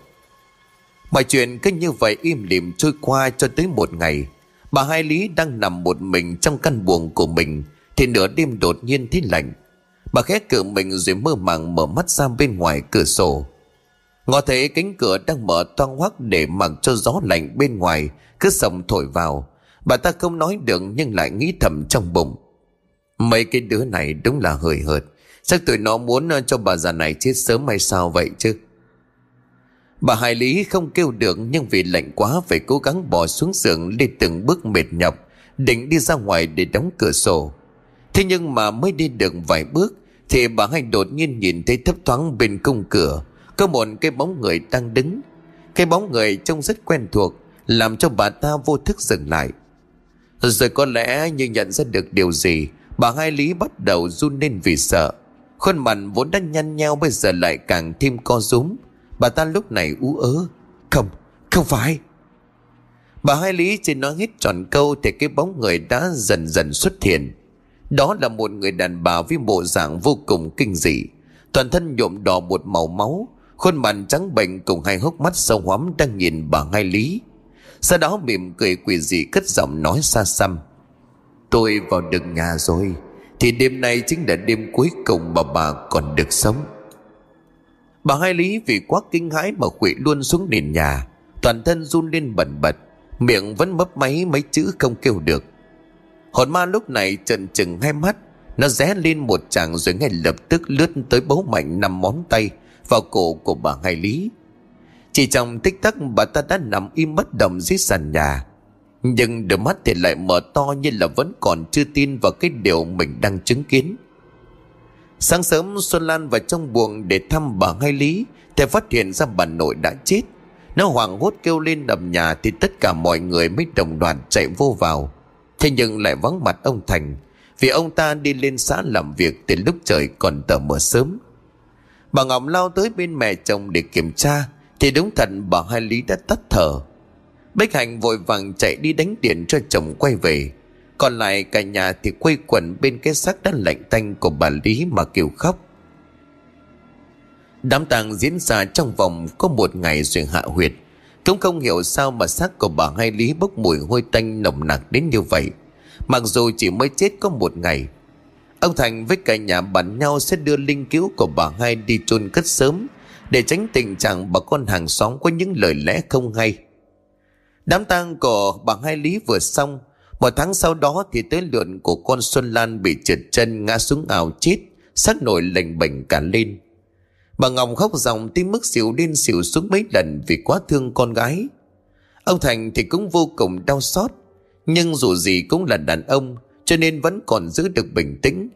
Mọi chuyện cứ như vậy im lìm trôi qua cho tới một ngày. Bà Hai Lý đang nằm một mình trong căn buồng của mình, Thì nửa đêm đột nhiên thấy lạnh. Bà khẽ cự mình rồi mơ màng mở mắt ra bên ngoài cửa sổ Ngó thấy cánh cửa đang mở toang hoác để mặc cho gió lạnh bên ngoài, cứ sầm thổi vào. Bà ta không nói được nhưng lại nghĩ thầm trong bụng. Mấy cái đứa này đúng là hời hợt. Chắc tụi nó muốn ờ, cho bà già này chết sớm hay sao vậy chứ? Bà Hải Lý không kêu được nhưng vì lạnh quá phải cố gắng bỏ xuống giường đi từng bước mệt nhọc, định đi ra ngoài để đóng cửa sổ. Thế nhưng mà mới đi được vài bước thì bà Hai đột nhiên nhìn thấy thấp thoáng bên cung cửa có một cái bóng người đang đứng. Cái bóng người trông rất quen thuộc Làm cho bà ta vô thức dừng lại. Rồi có lẽ như nhận ra được điều gì Bà hai lý bắt đầu run lên vì sợ. Khuôn mặt vốn đã nhăn nhau Bây giờ lại càng thêm co rúm. Bà ta lúc này ú ớ Không, không phải. Bà hai lý chỉ nói hết tròn câu Thì cái bóng người đã dần dần xuất hiện. Đó là một người đàn bà với bộ dạng vô cùng kinh dị. Toàn thân nhuộm đỏ một màu máu, Khuôn mặt trắng bệnh cùng hai hốc mắt sâu hoắm đang nhìn bà hai lý. Sau đó mỉm cười quỷ dị cất giọng nói xa xăm. Tôi vào được nhà rồi, Thì đêm nay chính là đêm cuối cùng mà bà còn được sống. Bà hai lý vì quá kinh hãi mà quỵ luôn xuống nền nhà, Toàn thân run lên bẩn bật, Miệng vẫn mấp máy mấy chữ không kêu được. Hồn ma lúc này trần trừng hai mắt Nó ré lên một chàng rồi ngay lập tức lướt tới bấu mạnh năm món tay vào cổ của bà Hai Lý. Chỉ trong tích tắc, bà ta đã nằm im bất động dưới sàn nhà. Nhưng đôi mắt thì lại mở to như là vẫn còn chưa tin vào cái điều mình đang chứng kiến. Sáng sớm, Xuân Lan vào trong buồng để thăm bà Hai Lý, thì phát hiện ra bà nội đã chết. Nó hoảng hốt kêu lên đầm nhà thì tất cả mọi người mới đồng đoàn chạy vô vào. Thế nhưng lại vắng mặt ông Thành, vì ông ta đi lên xã làm việc từ lúc trời còn tờ mờ sớm. Bà Ngọc lao tới bên mẹ chồng để kiểm tra, Thì đúng thật bà Hai Lý đã tắt thở. Bích Hạnh vội vàng chạy đi đánh điện cho chồng quay về. Còn lại cả nhà thì quây quần bên cái xác đã lạnh tanh của bà Lý mà kêu khóc. Đám tang diễn ra trong vòng có một ngày rồi hạ huyệt. Cũng không hiểu sao mà xác của bà Hai Lý bốc mùi hôi tanh nồng nặc đến như vậy Mặc dù chỉ mới chết có một ngày Ông Thành với cả nhà bàn nhau sẽ đưa linh cứu của bà hai đi chôn cất sớm để tránh tình trạng bà con hàng xóm có những lời lẽ không hay. Đám tang của bà hai Lý vừa xong, một tháng sau đó thì tới lượn của con Xuân Lan bị trượt chân ngã xuống ảo chết, sắc nổi lệnh bệnh cả lên. Bà Ngọc khóc dòng tim mức xỉu lên xỉu xuống mấy lần vì quá thương con gái. Ông Thành thì cũng vô cùng đau xót, nhưng dù gì cũng là đàn ông, cho nên vẫn còn giữ được bình tĩnh.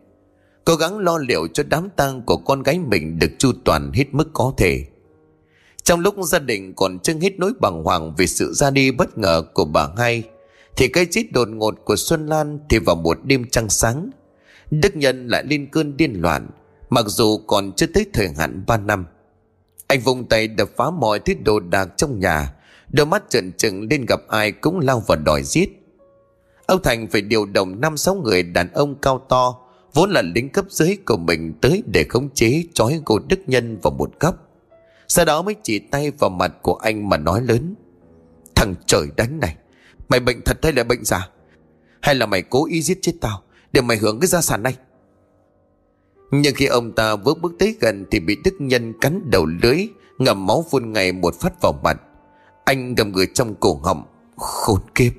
Cố gắng lo liệu cho đám tang của con gái mình được chu toàn hết mức có thể Trong lúc gia đình còn chưa hết nỗi bàng hoàng Vì sự ra đi bất ngờ của bà hai Thì cái chết đột ngột của Xuân Lan Thì vào một đêm trăng sáng Đức Nhân lại lên cơn điên loạn Mặc dù còn chưa tới thời hạn 3 năm, Anh vùng tay đập phá mọi thứ đồ đạc trong nhà. Đôi mắt trợn trừng lên gặp ai cũng lao vào đòi giết. Ông Thành phải điều động năm sáu người đàn ông cao to, Vốn là lính cấp dưới của mình tới để khống chế trói cô Đức Nhân vào một góc. Sau đó mới chỉ tay vào mặt của anh mà nói lớn, Thằng trời đánh này, Mày bệnh thật hay là bệnh giả? Hay là mày cố ý giết chết tao Để mày hưởng cái gia sản này? Nhưng khi ông ta vớt bước tới gần Thì bị Đức Nhân cắn đầu lưới Ngầm máu phun ngay một phát vào mặt. Anh gầm người trong cổ họng, Khốn kiếp,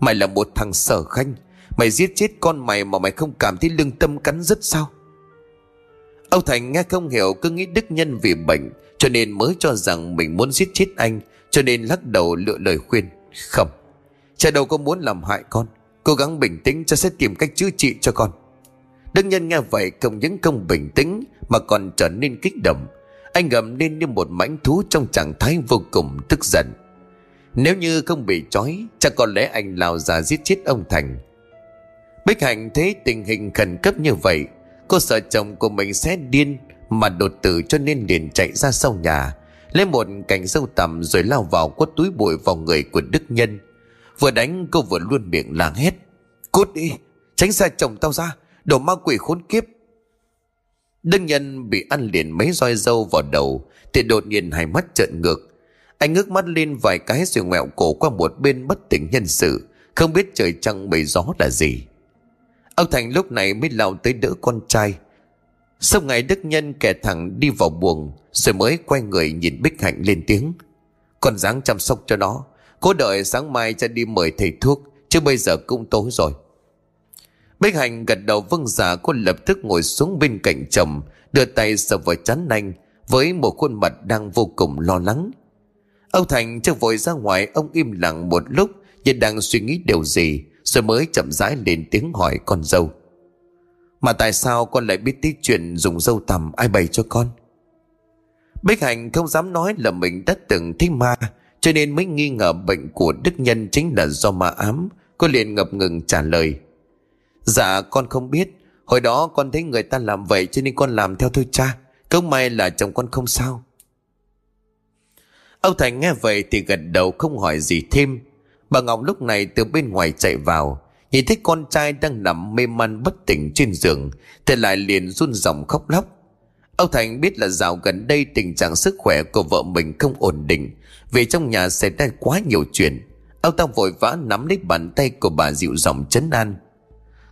Mày là một thằng sở khanh, Mày giết chết con mày mà mày không cảm thấy lương tâm cắn rứt sao? Âu Thành nghe không hiểu, cứ nghĩ Đức Nhân vì bệnh, Cho nên mới cho rằng mình muốn giết chết anh, Cho nên lắc đầu lựa lời khuyên, Không, Cha đâu có muốn làm hại con, Cố gắng bình tĩnh cho sẽ tìm cách chữa trị cho con. Đức Nhân nghe vậy không những không bình tĩnh, Mà còn trở nên kích động. Anh gầm lên như một mãnh thú trong trạng thái vô cùng tức giận. Nếu như không bị trói, Chắc có lẽ anh lao ra giết chết ông Thành. Bích Hạnh thấy tình hình khẩn cấp như vậy, Cô sợ chồng của mình sẽ điên Mà đột tử cho nên liền chạy ra sau nhà, Lấy một cành sâu tầm Rồi lao vào quất túi bụi vào người của Đức Nhân. Vừa đánh cô vừa luôn miệng làng hết. Cút đi, Tránh xa chồng tao ra Đồ ma quỷ khốn kiếp. Đức Nhân bị ăn liền mấy roi dâu vào đầu, Thì đột nhiên hai mắt trợn ngược. Anh ngước mắt lên vài cái rồi ngoẹo cổ qua một bên bất tỉnh nhân sự, Không biết trời trăng bầy gió là gì. Ông Thành lúc này mới lao tới đỡ con trai. Sau ngày Đức Nhân kẻ thẳng đi vào buồng, Rồi mới quay người nhìn Bích Hạnh lên tiếng. Con dáng chăm sóc cho nó Cố đợi sáng mai cha đi mời thầy thuốc, Chứ bây giờ cũng tối rồi. Bích Hạnh gật đầu vâng giả dạ, Cô lập tức ngồi xuống bên cạnh chồng Đưa tay sờ vào chán anh Với một khuôn mặt đang vô cùng lo lắng. Ông Thành chưa vội ra ngoài Ông im lặng một lúc Như đang suy nghĩ điều gì rồi mới chậm rãi lên tiếng hỏi con dâu. Mà tại sao con lại biết tí chuyện dùng dâu tằm ai bày cho con? Bích Hạnh không dám nói là mình đã từng thích ma Cho nên mới nghi ngờ bệnh của Đức Nhân chính là do ma ám Cô liền ngập ngừng trả lời. Dạ con không biết. Hồi đó con thấy người ta làm vậy cho nên con làm theo thôi cha. Không may là chồng con không sao. Âu Thành nghe vậy thì gật đầu không hỏi gì thêm. Bà Ngọc lúc này từ bên ngoài chạy vào. Nhìn thấy con trai đang nằm mê man bất tỉnh trên giường, Thì lại liền run ròng khóc lóc. Ông Thành biết là dạo gần đây tình trạng sức khỏe của vợ mình không ổn định, Vì trong nhà xảy ra quá nhiều chuyện. Ông ta vội vã nắm lấy bàn tay của bà dịu giọng chấn an.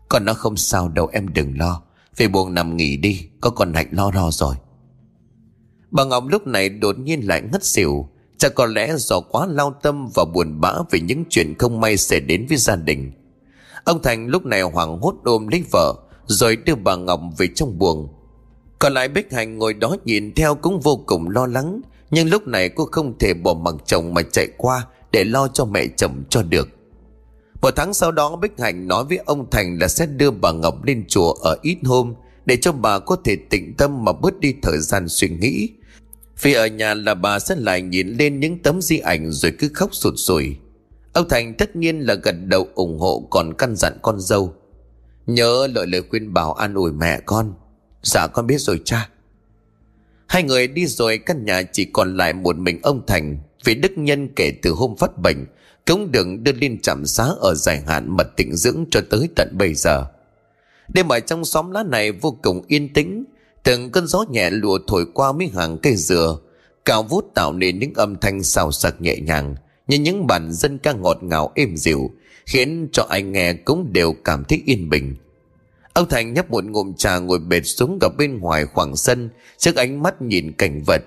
Còn nó không sao đâu, em đừng lo Về buồn nằm nghỉ đi, Có con Hạnh lo lo rồi Bà Ngọc lúc này đột nhiên lại ngất xỉu Chắc có lẽ do quá lao tâm và buồn bã về những chuyện không may xảy đến với gia đình. Ông Thành lúc này hoảng hốt ôm lấy vợ, rồi đưa bà Ngọc về trong buồng. Còn lại Bích hạnh ngồi đó nhìn theo cũng vô cùng lo lắng, nhưng lúc này cô không thể bỏ mặc chồng mà chạy qua để lo cho mẹ chồng cho được. Một tháng sau đó, Bích Hạnh nói với ông Thành là sẽ đưa bà Ngọc lên chùa ở ít hôm để cho bà có thể tĩnh tâm mà bớt đi thời gian suy nghĩ vì ở nhà là bà sẽ lại nhìn lên những tấm di ảnh rồi cứ khóc sụt sùi. Ông Thành tất nhiên là gật đầu ủng hộ còn căn dặn con dâu. Nhớ lời lời khuyên bảo an ủi mẹ con. Dạ con biết rồi cha. Hai người đi rồi căn nhà chỉ còn lại một mình ông Thành vì đức nhân kể từ hôm phát bệnh cũng đừng đưa lên trạm xá ở dài hạn mật tịnh dưỡng cho tới tận bây giờ. Đêm ở trong xóm lá này vô cùng yên tĩnh, Từng cơn gió nhẹ lùa thổi qua mấy hàng cây dừa, Cao vút tạo nên những âm thanh xào sạc nhẹ nhàng, Như những bản dân ca ngọt ngào êm dịu, Khiến cho ai nghe cũng đều cảm thấy yên bình Ông Thành nhấp một ngụm trà ngồi bệt xuống gặp bên ngoài khoảng sân, Trước ánh mắt nhìn cảnh vật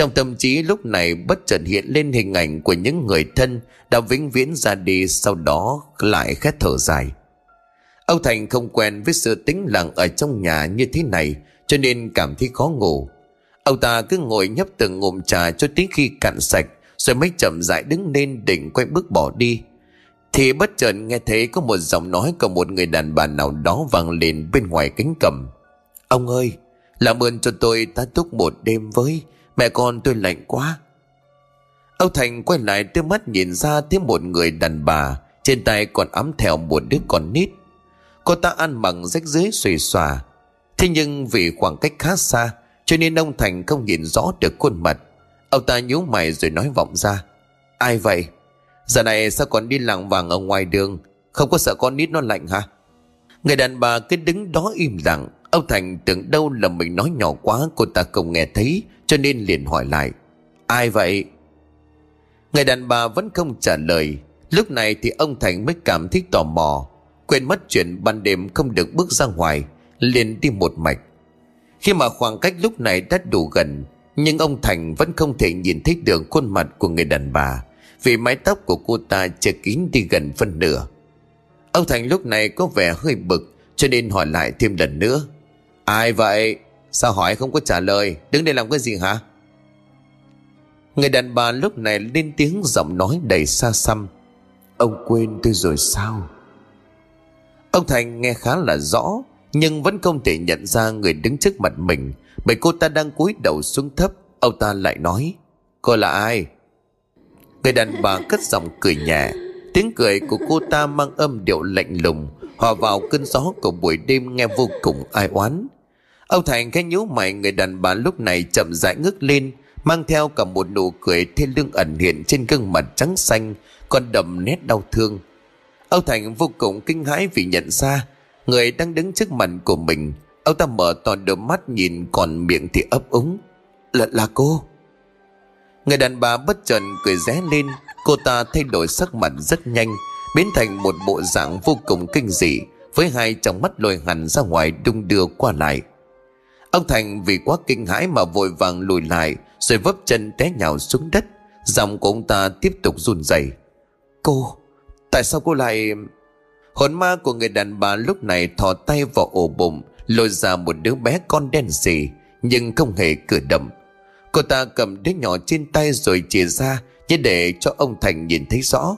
trong tâm trí lúc này bất chợt hiện lên hình ảnh của những người thân Đã vĩnh viễn ra đi, sau đó lại khét thở dài âu Thành không quen với sự tĩnh lặng ở trong nhà như thế này, cho nên cảm thấy khó ngủ. Ông ta cứ ngồi nhấp từng ngụm trà cho đến khi cạn sạch, rồi mới chậm rãi đứng lên định quay bước bỏ đi. Thì bất chợt nghe thấy có một giọng nói của một người đàn bà nào đó vang lên bên ngoài cánh cầm. Ông ơi, Làm ơn cho tôi tá túc một đêm với Mẹ con tôi lạnh quá. Ông Thành quay lại đưa mắt nhìn ra thấy một người đàn bà, Trên tay còn ấm theo một đứa con nít. Cô ta ăn mặc rách dưới xùy xòa. Thế nhưng vì khoảng cách khá xa, Cho nên ông Thành không nhìn rõ được khuôn mặt. Ông ta nhíu mày rồi nói vọng ra. Ai vậy? Giờ này sao còn đi làng vàng ở ngoài đường? Không có sợ con nít nó lạnh hả? Người đàn bà cứ đứng đó im lặng. Ông Thành tưởng đâu là mình nói nhỏ quá, Cô ta không nghe thấy. Cho nên liền hỏi lại, Ai vậy? Người đàn bà vẫn không trả lời. Lúc này thì ông Thành mới cảm thấy tò mò, Quên mất chuyện ban đêm không được bước ra ngoài, liền đi một mạch. Khi mà khoảng cách lúc này đã đủ gần, Nhưng ông Thành vẫn không thể nhìn thấy được khuôn mặt của người đàn bà, Vì mái tóc của cô ta che kín đi gần phân nửa. Ông Thành lúc này có vẻ hơi bực, Cho nên hỏi lại thêm lần nữa, Ai vậy? Sao hỏi không có trả lời Đứng đây làm cái gì hả? Người đàn bà lúc này lên tiếng giọng nói đầy xa xăm Ông quên tôi rồi sao? Ông Thành nghe khá là rõ, Nhưng vẫn không thể nhận ra người đứng trước mặt mình, Bởi cô ta đang cúi đầu xuống thấp Ông ta lại nói, Cô là ai? Người đàn bà cất giọng cười nhẹ Tiếng cười của cô ta mang âm điệu lạnh lùng, Hòa vào cơn gió của buổi đêm nghe vô cùng ai oán Ông Thành khẽ nhíu mày người đàn bà lúc này chậm rãi ngước lên Mang theo cả một nụ cười thiên lương ẩn hiện trên gương mặt trắng xanh Còn đậm nét đau thương. Ông Thành vô cùng kinh hãi vì nhận ra Người đang đứng trước mặt của mình. Ông ta mở to đôi mắt nhìn còn miệng thì ấp úng. Là, là cô? Người đàn bà bất chợt cười ré lên. Cô ta thay đổi sắc mặt rất nhanh Biến thành một bộ dạng vô cùng kinh dị Với hai trong mắt lồi hẳn ra ngoài đung đưa qua lại. Ông Thành vì quá kinh hãi mà vội vàng lùi lại, Rồi vấp chân té nhào xuống đất. Giọng của ông ta tiếp tục run rẩy. Cô, Tại sao cô lại Hồn ma của người đàn bà lúc này thò tay vào ổ bụng, Lôi ra một đứa bé con đen xì, Nhưng không hề cử động. Cô ta cầm đứa nhỏ trên tay rồi chìa ra, Như để cho ông Thành nhìn thấy rõ.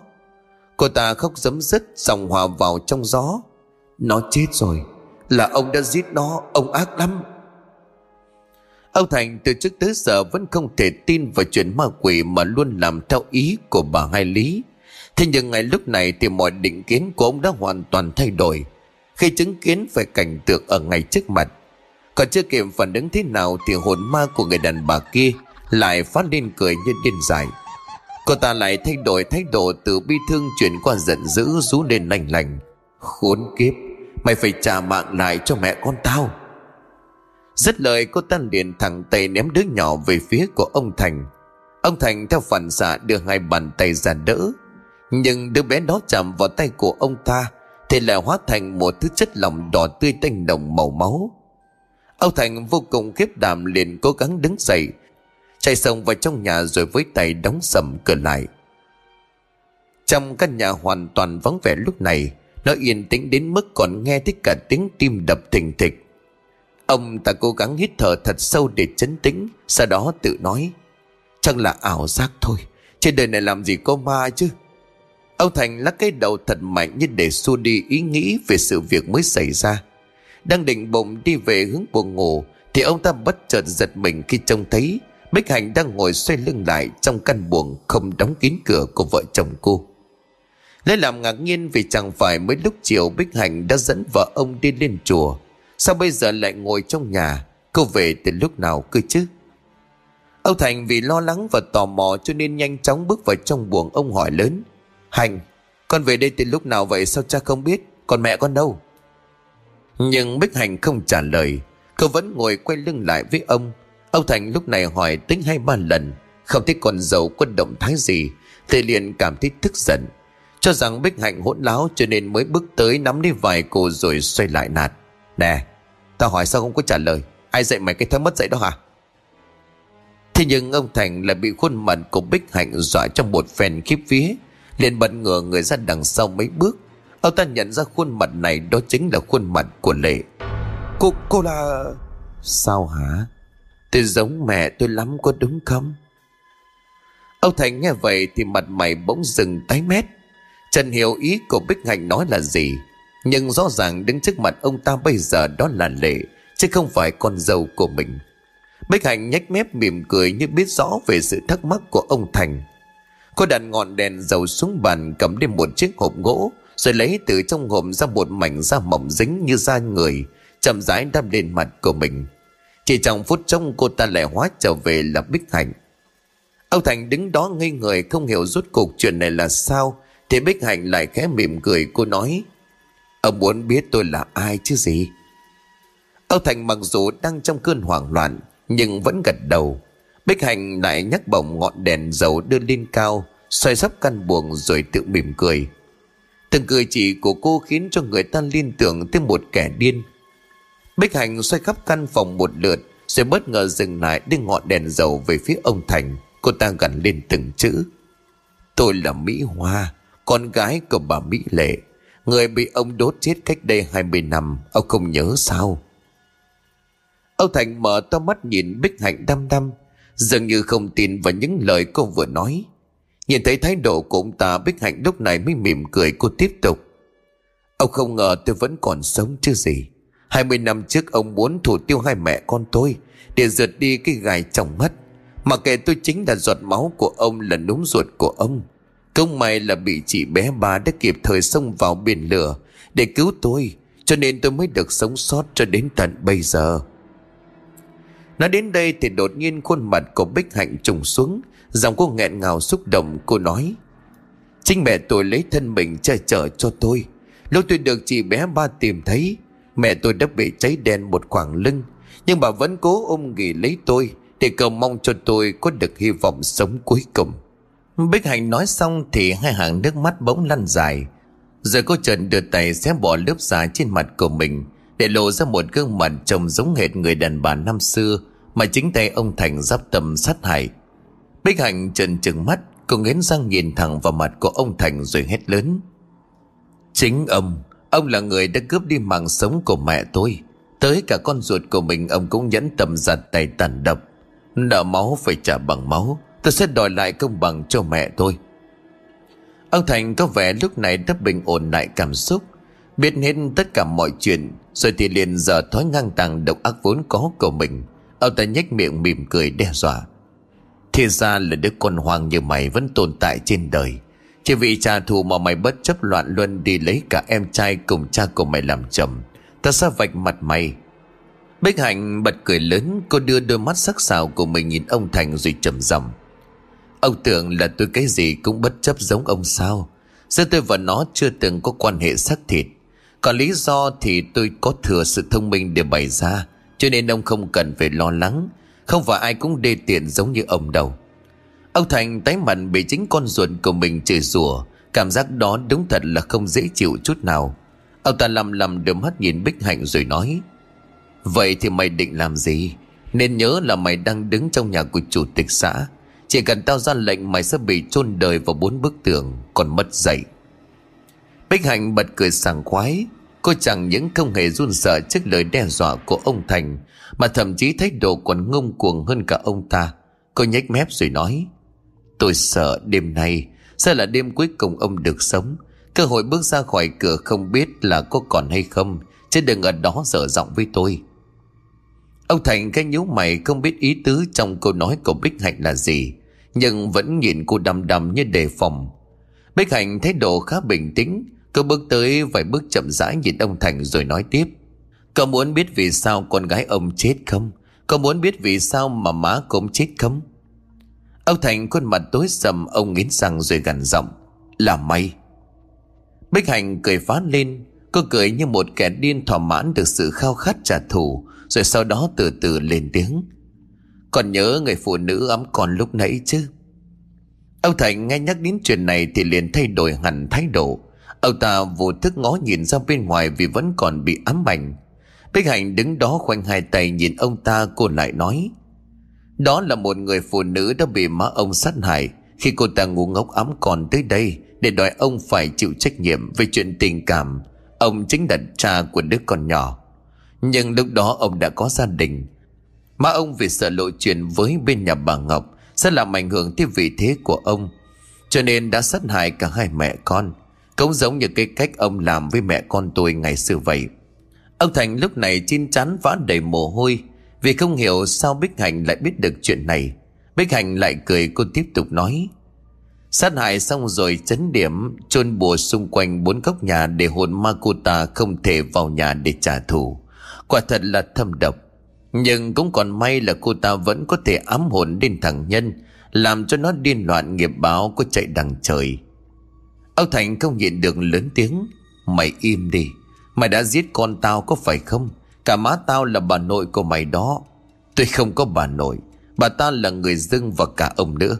Cô ta khóc giấm dứt Dòng hòa vào trong gió. Nó chết rồi, Là ông đã giết nó, Ông ác lắm. Ông Thành từ trước tới giờ vẫn không thể tin vào chuyện ma quỷ mà luôn làm theo ý của bà Hai Lý. Thế nhưng ngay lúc này thì mọi định kiến của ông đã hoàn toàn thay đổi khi chứng kiến về cảnh tượng ở ngay trước mặt. Còn chưa kịp phản ứng thế nào thì hồn ma của người đàn bà kia lại phát lên cười như điên dại. Cô ta lại thay đổi thái độ từ bi thương chuyển qua giận dữ rú lên lành lành. Khốn kiếp, mày phải trả mạng lại cho mẹ con tao. Rất lời, cô ta liền thẳng tay ném đứa nhỏ về phía của ông Thành. Ông Thành theo phản xạ đưa hai bàn tay ra đỡ. Nhưng đứa bé đó chạm vào tay của ông ta, thì lại hóa thành một thứ chất lỏng đỏ tươi tanh đồng màu máu. Ông Thành vô cùng khiếp đảm liền cố gắng đứng dậy, chạy sông vào trong nhà rồi với tay đóng sầm cửa lại. Trong căn nhà hoàn toàn vắng vẻ lúc này, nó yên tĩnh đến mức còn nghe thấy cả tiếng tim đập thình thịch Ông ta cố gắng hít thở thật sâu để chấn tĩnh, Sau đó tự nói, Chẳng là ảo giác thôi, Trên đời này làm gì có ma chứ Ông Thành lắc cái đầu thật mạnh như để xua đi ý nghĩ về sự việc mới xảy ra. Đang định bụng đi về hướng buồn ngủ, thì ông ta bất chợt giật mình khi trông thấy Bích Hạnh đang ngồi xoay lưng lại trong căn buồng không đóng kín cửa của vợ chồng cô. Lấy làm ngạc nhiên vì chẳng phải mấy lúc chiều Bích Hạnh đã dẫn vợ ông đi lên chùa Sao bây giờ lại ngồi trong nhà? Cô về từ lúc nào cơ chứ? Ông Thành vì lo lắng và tò mò Cho nên nhanh chóng bước vào trong buồng Ông hỏi lớn. Hành, con về đây từ lúc nào vậy? Sao cha không biết? Còn mẹ con đâu? Nhưng Bích Hành không trả lời. Cô vẫn ngồi quay lưng lại với ông. Ông Thành lúc này hỏi tính hai ba lần. Không thấy con dâu có động thái gì. Thì liền cảm thấy tức giận. Cho rằng Bích Hạnh hỗn láo Cho nên mới bước tới nắm lấy vài cô rồi xoay lại nạt. Nè Tao hỏi sao không có trả lời? Ai dạy mày cái thơ mất dạy đó hả? Thế nhưng ông Thành lại bị khuôn mặt của Bích Hạnh dọa trong một phen khiếp vía liền bật ngửa người ra đằng sau mấy bước. Ông ta nhận ra khuôn mặt này đó chính là khuôn mặt của Lệ. Cô, cô là... Sao hả? Tôi giống mẹ tôi lắm có đúng không? Ông Thành nghe vậy thì mặt mày bỗng dừng tái mét. Trần hiểu ý của Bích Hạnh nói là gì nhưng rõ ràng đứng trước mặt ông ta bây giờ đó là Lệ, Chứ không phải con dâu của mình. Bích Hạnh nhếch mép mỉm cười như biết rõ về sự thắc mắc của ông Thành. Cô đặt ngọn đèn dầu xuống bàn, cầm lên một chiếc hộp gỗ, Rồi lấy từ trong hộp ra một mảnh da mỏng dính như da người, Chậm rãi đắp lên mặt của mình. Chỉ trong phút trông cô ta lại hóa trở về là Bích Hạnh. Ông Thành đứng đó ngây người, không hiểu rốt cuộc chuyện này là sao, Thì Bích Hạnh lại khẽ mỉm cười, cô nói Ông muốn biết tôi là ai chứ gì? Ông Thành mặc dù đang trong cơn hoảng loạn, Nhưng vẫn gật đầu. Bích Hạnh lại nhắc bổng ngọn đèn dầu đưa lên cao, Xoay sắp căn buồng rồi tự mỉm cười. Từng cười chỉ của cô khiến cho người ta liên tưởng tới một kẻ điên. Bích Hạnh xoay khắp căn phòng một lượt, Rồi bất ngờ dừng lại đưa ngọn đèn dầu về phía ông Thành. Cô ta gằn lên từng chữ. Tôi là Mỹ Hoa, Con gái của bà Mỹ Lệ. Người bị ông đốt chết cách đây 20 năm, Ông không nhớ sao? Ông Thành mở to mắt nhìn Bích Hạnh đăm đăm, Dường như không tin vào những lời cô vừa nói. Nhìn thấy thái độ của ông ta, Bích Hạnh lúc này mới mỉm cười, cô tiếp tục. Ông không ngờ tôi vẫn còn sống chứ gì. 20 năm trước ông muốn thủ tiêu hai mẹ con tôi, Để rượt đi cái gài trong mắt. Mà kể tôi chính là giọt máu của ông là núm ruột của ông. Công may là bị chị bé ba đã kịp thời xông vào biển lửa Để cứu tôi, Cho nên tôi mới được sống sót cho đến tận bây giờ. Nói đến đây thì đột nhiên khuôn mặt của Bích Hạnh trùng xuống, Giọng cô nghẹn ngào xúc động, cô nói, Chính mẹ tôi lấy thân mình che chở cho tôi. Lúc tôi được chị bé ba tìm thấy, Mẹ tôi đã bị cháy đen một khoảng lưng, Nhưng bà vẫn cố ôm nghỉ lấy tôi Để cầu mong cho tôi có được hy vọng sống cuối cùng. Bích Hạnh nói xong thì hai hàng nước mắt bỗng lăn dài. Rồi cô trần đưa tay xé bỏ lớp da trên mặt của mình, Để lộ ra một gương mặt trông giống hệt người đàn bà năm xưa Mà chính tay ông Thành giáp tâm sát hại. Bích Hạnh trần trừng mắt, Cô nghiến răng nhìn thẳng vào mặt của ông Thành rồi hét lớn. Chính ông Ông là người đã cướp đi mạng sống của mẹ tôi. Tới cả con ruột của mình, Ông cũng nhẫn tâm giặt tay tàn độc. Nợ máu phải trả bằng máu. Tôi sẽ đòi lại công bằng cho mẹ tôi. Ông Thành có vẻ lúc này đã bình ổn lại cảm xúc. Biết hết tất cả mọi chuyện, Rồi thì liền giờ thói ngang tàng độc ác vốn có của mình. Ông ta nhếch miệng mỉm cười đe dọa. Thì ra là đứa con hoang như mày vẫn tồn tại trên đời. Chỉ vì trả thù mà mày bất chấp loạn luân đi lấy cả em trai cùng cha của mày làm chồng. Ta sẽ vạch mặt mày. Bích Hạnh bật cười lớn, Cô đưa đôi mắt sắc sảo của mình nhìn ông Thành rồi trầm giọng. Ông tưởng là tôi cái gì cũng bất chấp giống ông sao? Giữa tôi và nó chưa từng có quan hệ xác thịt? Còn lý do thì tôi có thừa sự thông minh để bày ra, Cho nên ông không cần phải lo lắng. Không phải ai cũng đê tiện giống như ông đâu. Ông Thành tái mặt bị chính con ruột của mình chửi rủa. Cảm giác đó đúng thật là không dễ chịu chút nào. Ông ta lầm lầm đôi mắt nhìn Bích Hạnh rồi nói, Vậy thì mày định làm gì? Nên nhớ là mày đang đứng trong nhà của chủ tịch xã chỉ cần tao ra lệnh mày sẽ bị chôn đời vào bốn bức tường, Còn mất dậy Bích Hạnh bật cười sảng khoái. Cô chẳng những không hề run sợ trước lời đe dọa của ông Thành, Mà thậm chí thái độ còn ngông cuồng hơn cả ông ta. Cô nhếch mép rồi nói, Tôi sợ đêm nay Sẽ là đêm cuối cùng ông được sống. Cơ hội bước ra khỏi cửa không biết là có còn hay không, Chứ đừng ở đó dở giọng với tôi. Ông Thành cái nhíu mày, không biết ý tứ trong câu nói của Bích Hạnh là gì nhưng vẫn nhìn cô đăm đăm như đề phòng. Bích Hạnh thái độ khá bình tĩnh Cô bước tới vài bước chậm rãi nhìn ông Thành rồi nói tiếp. Cậu muốn biết vì sao con gái ông chết không? Cậu muốn biết vì sao mà má cũng chết không? Ông Thành khuôn mặt tối sầm, Ông nghiến răng rồi gằn giọng. Là may. Bích Hạnh cười phá lên, Cô cười như một kẻ điên thỏa mãn được sự khao khát trả thù, Rồi sau đó từ từ lên tiếng còn nhớ người phụ nữ ấm con lúc nãy chứ? Ông Thành nghe nhắc đến chuyện này Thì liền thay đổi hẳn thái độ. Ông ta vô thức ngó nhìn ra bên ngoài Vì vẫn còn bị ám ảnh. Bích Hạnh đứng đó khoanh hai tay nhìn ông ta, Cô lại nói, Đó là một người phụ nữ đã bị má ông sát hại. Khi cô ta ngu ngốc ấm con tới đây, Để đòi ông phải chịu trách nhiệm Về chuyện tình cảm, Ông chính là cha của đứa con nhỏ. Nhưng lúc đó ông đã có gia đình Má ông vì sợ lộ chuyện với bên nhà bà Ngọc, Sẽ làm ảnh hưởng tới vị thế của ông. Cho nên đã sát hại cả hai mẹ con. Cũng giống như cái cách ông làm với mẹ con tôi ngày xưa vậy. Ông Thành lúc này chín chắn vã đầy mồ hôi, Vì không hiểu sao Bích Hạnh lại biết được chuyện này. Bích Hạnh lại cười, cô tiếp tục nói. Sát hại xong rồi chấn điểm, chôn bùa xung quanh bốn góc nhà Để hồn ma cô ta không thể vào nhà để trả thù. Quả thật là thâm độc. Nhưng cũng còn may là cô ta vẫn có thể ám hồn đến thằng Nhân, Làm cho nó điên loạn nghiệp báo có chạy đằng trời. Âu Thành không nhịn được lớn tiếng, Mày im đi, Mày đã giết con tao có phải không? Cả má tao là bà nội của mày đó. Tôi không có bà nội, Bà ta là người dưng và cả ông nữa.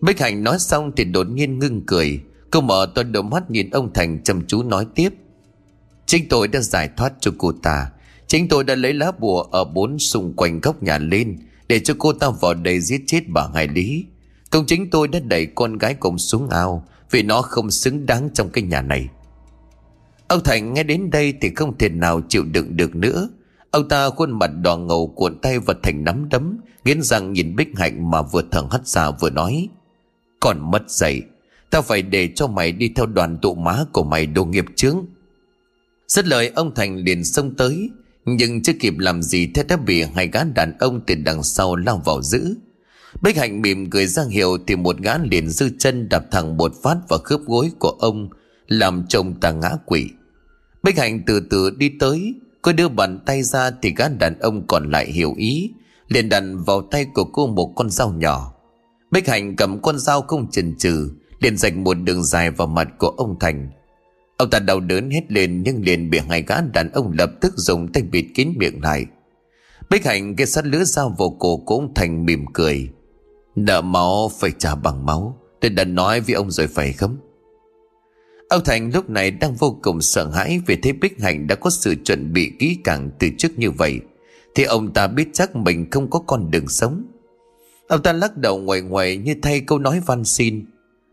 Bích Hạnh nói xong thì đột nhiên ngưng cười. Cô mở to đôi mắt nhìn ông Thành chăm chú nói tiếp, Chính tôi đã giải thoát cho cô ta Chính tôi đã lấy lá bùa ở bốn xung quanh góc nhà lên Để cho cô ta vào đây giết chết bà Hải Lý. Công chính tôi đã đẩy con gái cùng xuống ao Vì nó không xứng đáng trong cái nhà này. Ông Thành nghe đến đây thì không thể nào chịu đựng được nữa. Ông ta khuôn mặt đỏ ngầu cuộn tay vật thành nắm đấm Nghiến răng nhìn Bích Hạnh mà vừa thở hắt ra vừa nói Còn mất dạy, Tao phải để cho mày đi theo đoàn tụ má của mày đồ nghiệp chướng. Rất lời ông Thành liền xông tới nhưng chưa kịp làm gì thế đã bị hai gã đàn ông từ đằng sau lao vào giữ. Bích Hạnh mỉm cười giang hiệu thì một gã liền dư chân đạp thẳng một phát vào khớp gối của ông, Làm chồng ta ngã quỷ Bích Hạnh từ từ đi tới, Cô đưa bàn tay ra thì gã đàn ông còn lại hiểu ý, liền đặt vào tay của cô một con dao nhỏ. Bích Hạnh cầm con dao không chần chừ, liền dạch một đường dài vào mặt của ông Thành. Ông ta đau đớn hết lên nhưng liền bị hai gã đàn ông lập tức dùng tay bịt kín miệng lại. Bích Hạnh, cái sắt lưỡi dao vào cổ cũng Thành mỉm cười. Nợ máu, phải trả bằng máu. Tôi đã nói với ông rồi phải không? Ông Thành lúc này đang vô cùng sợ hãi Vì thấy Bích Hạnh đã có sự chuẩn bị kỹ càng từ trước như vậy. Thì ông ta biết chắc mình không có con đường sống. Ông ta lắc đầu ngoài ngoài như thay câu nói van xin.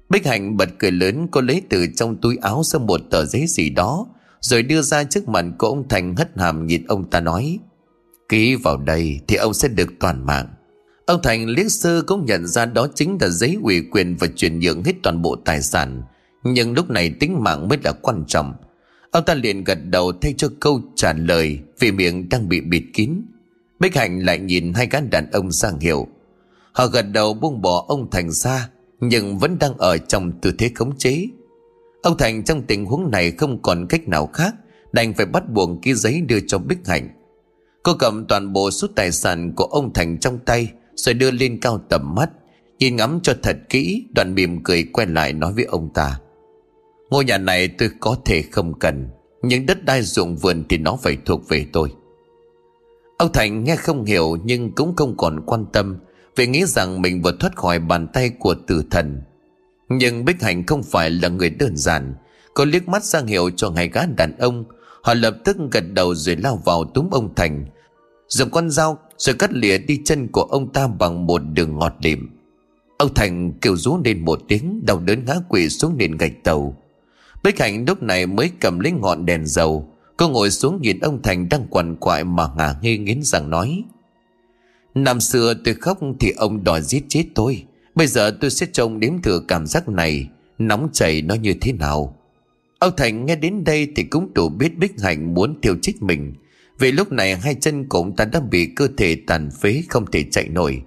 Bích Hạnh bật cười lớn, Cô lấy từ trong túi áo ra một tờ giấy gì đó, Rồi đưa ra trước mặt của ông Thành hất hàm nhìn ông ta nói, Ký vào đây thì ông sẽ được toàn mạng. Ông Thành liếc sơ cũng nhận ra đó chính là giấy ủy quyền và chuyển nhượng hết toàn bộ tài sản, nhưng lúc này tính mạng mới là quan trọng. Ông ta liền gật đầu thay cho câu trả lời Vì miệng đang bị bịt kín. Bích Hạnh lại nhìn hai gã đàn ông sang hiệu. Họ gật đầu buông bỏ ông Thành ra nhưng vẫn đang ở trong tư thế khống chế. Ông Thành trong tình huống này không còn cách nào khác, Đành phải bắt buộc ký giấy đưa cho Bích Hạnh. Cô cầm toàn bộ số tài sản của ông Thành trong tay, Rồi đưa lên cao tầm mắt, Nhìn ngắm cho thật kỹ Đoàn mỉm cười quay lại nói với ông ta. Ngôi nhà này tôi có thể không cần, Nhưng đất đai ruộng vườn thì nó phải thuộc về tôi. Ông Thành nghe không hiểu nhưng cũng không còn quan tâm vì nghĩ rằng mình vừa thoát khỏi bàn tay của tử thần. Nhưng Bích Hạnh không phải là người đơn giản. Cô liếc mắt sang hiệu cho ngày gã đàn ông. Họ lập tức gật đầu rồi lao vào túm ông Thành. Dùng con dao rồi cắt lìa đi chân của ông ta bằng một đường ngọt lịm. Ông Thành kêu rú lên một tiếng, Đau đớn ngã quỵ xuống nền gạch tàu. Bích Hạnh lúc này mới cầm lấy ngọn đèn dầu. Cô ngồi xuống nhìn ông Thành đang quằn quại mà ngả nghi nghiến rằng nói. Năm xưa tôi khóc thì ông đòi giết chết tôi. Bây giờ tôi sẽ trông đếm thử cảm giác này. Nóng chảy nó như thế nào? Ông Thành nghe đến đây thì cũng đủ biết Bích Hạnh muốn tiêu chết mình. Vì lúc này hai chân cũng ta đã bị cơ thể tàn phế không thể chạy nổi.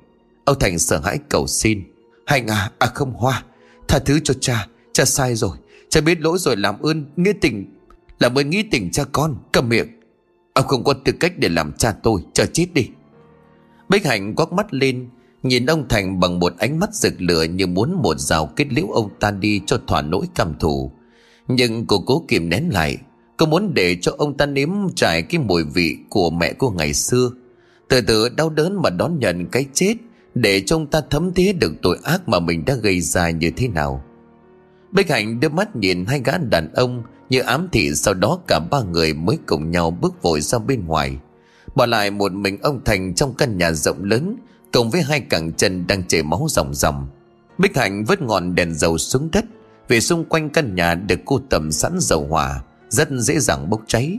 Ông Thành sợ hãi cầu xin. Hạnh à, à không Hoa. Tha thứ cho cha, cha sai rồi. Cha biết lỗi rồi làm ơn nghĩa tình. Làm ơn nghĩ tình cha con. Cầm miệng. Ông không có tư cách để làm cha tôi. Chờ chết đi. Bích Hạnh quắc mắt lên, Nhìn ông Thành bằng một ánh mắt rực lửa Như muốn một rào kết liễu ông ta đi Cho thỏa nỗi căm thù. Nhưng cô cố kìm nén lại, Cô muốn để cho ông ta nếm trải Cái mùi vị của mẹ cô ngày xưa. Từ từ đau đớn mà đón nhận cái chết, Để cho ông ta thấm thía được tội ác Mà mình đã gây ra như thế nào. Bích Hạnh đưa mắt nhìn hai gã đàn ông Như ám thị sau đó cả ba người mới cùng nhau bước vội ra bên ngoài. Bỏ lại một mình ông Thành trong căn nhà rộng lớn, Cùng với hai cẳng chân đang chảy máu ròng ròng. Bích Hạnh vứt ngọn đèn dầu xuống đất, Vì xung quanh căn nhà được cô tầm sẵn dầu hỏa, Rất dễ dàng bốc cháy.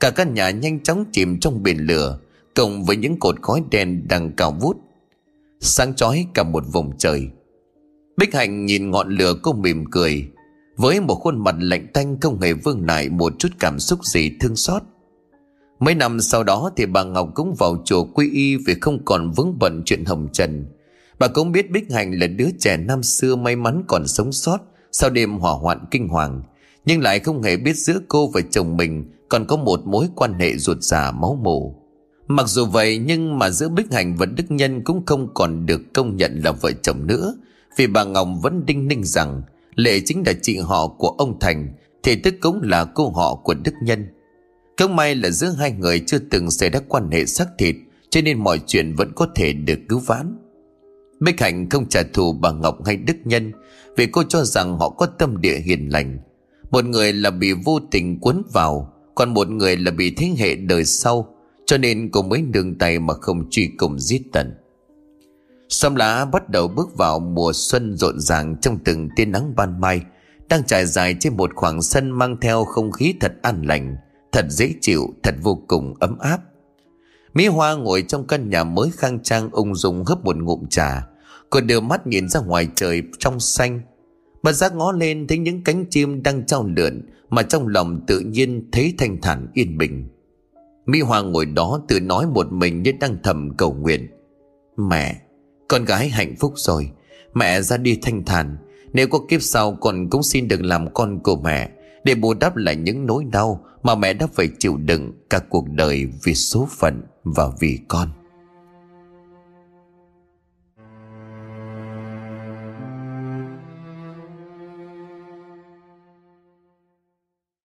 Cả căn nhà nhanh chóng chìm trong biển lửa, Cùng với những cột khói đen đang cao vút. Sáng chói cả một vùng trời. Bích Hạnh nhìn ngọn lửa cô mỉm cười, Với một khuôn mặt lạnh tanh không hề vương lại một chút cảm xúc gì thương xót. Mấy năm sau đó thì bà Ngọc cũng vào chùa quy y vì không còn vướng bận chuyện hồng trần. Bà cũng biết Bích Hành là đứa trẻ năm xưa may mắn còn sống sót sau đêm hỏa hoạn kinh hoàng. Nhưng lại không hề biết giữa cô và chồng mình còn có một mối quan hệ ruột già máu mủ. Mặc dù vậy, nhưng mà giữa Bích Hành và Đức Nhân cũng không còn được công nhận là vợ chồng nữa. Vì bà Ngọc vẫn đinh ninh rằng Lệ chính là chị họ của ông Thành, Thì tức cũng là cô họ của Đức Nhân cứ may là giữa hai người chưa từng xảy ra quan hệ xác thịt, Cho nên mọi chuyện vẫn có thể được cứu vãn. Bích Hạnh không trả thù bà Ngọc hay Đức Nhân, Vì cô cho rằng họ có tâm địa hiền lành. Một người là bị vô tình cuốn vào, Còn một người là bị thế hệ đời sau, Cho nên cô mới nương tay mà không truy cùng giết tận. Xóm lá bắt đầu bước vào mùa xuân rộn ràng trong từng tia nắng ban mai, Đang trải dài trên một khoảng sân mang theo không khí thật an lành. Thật dễ chịu, thật vô cùng ấm áp. Mỹ Hoa ngồi trong căn nhà mới khang trang ung dung hấp một ngụm trà Cô đưa mắt nhìn ra ngoài trời trong xanh. Bà giác ngó lên thấy những cánh chim đang trao lượn Mà trong lòng tự nhiên thấy thanh thản yên bình. Mỹ Hoa ngồi đó tự nói một mình như đang thầm cầu nguyện. Mẹ con gái hạnh phúc rồi. Mẹ ra đi thanh thản. Nếu có kiếp sau con cũng xin được làm con của mẹ. Để bù đắp lại những nỗi đau Mà mẹ đã phải chịu đựng Cả cuộc đời vì số phận Và vì con.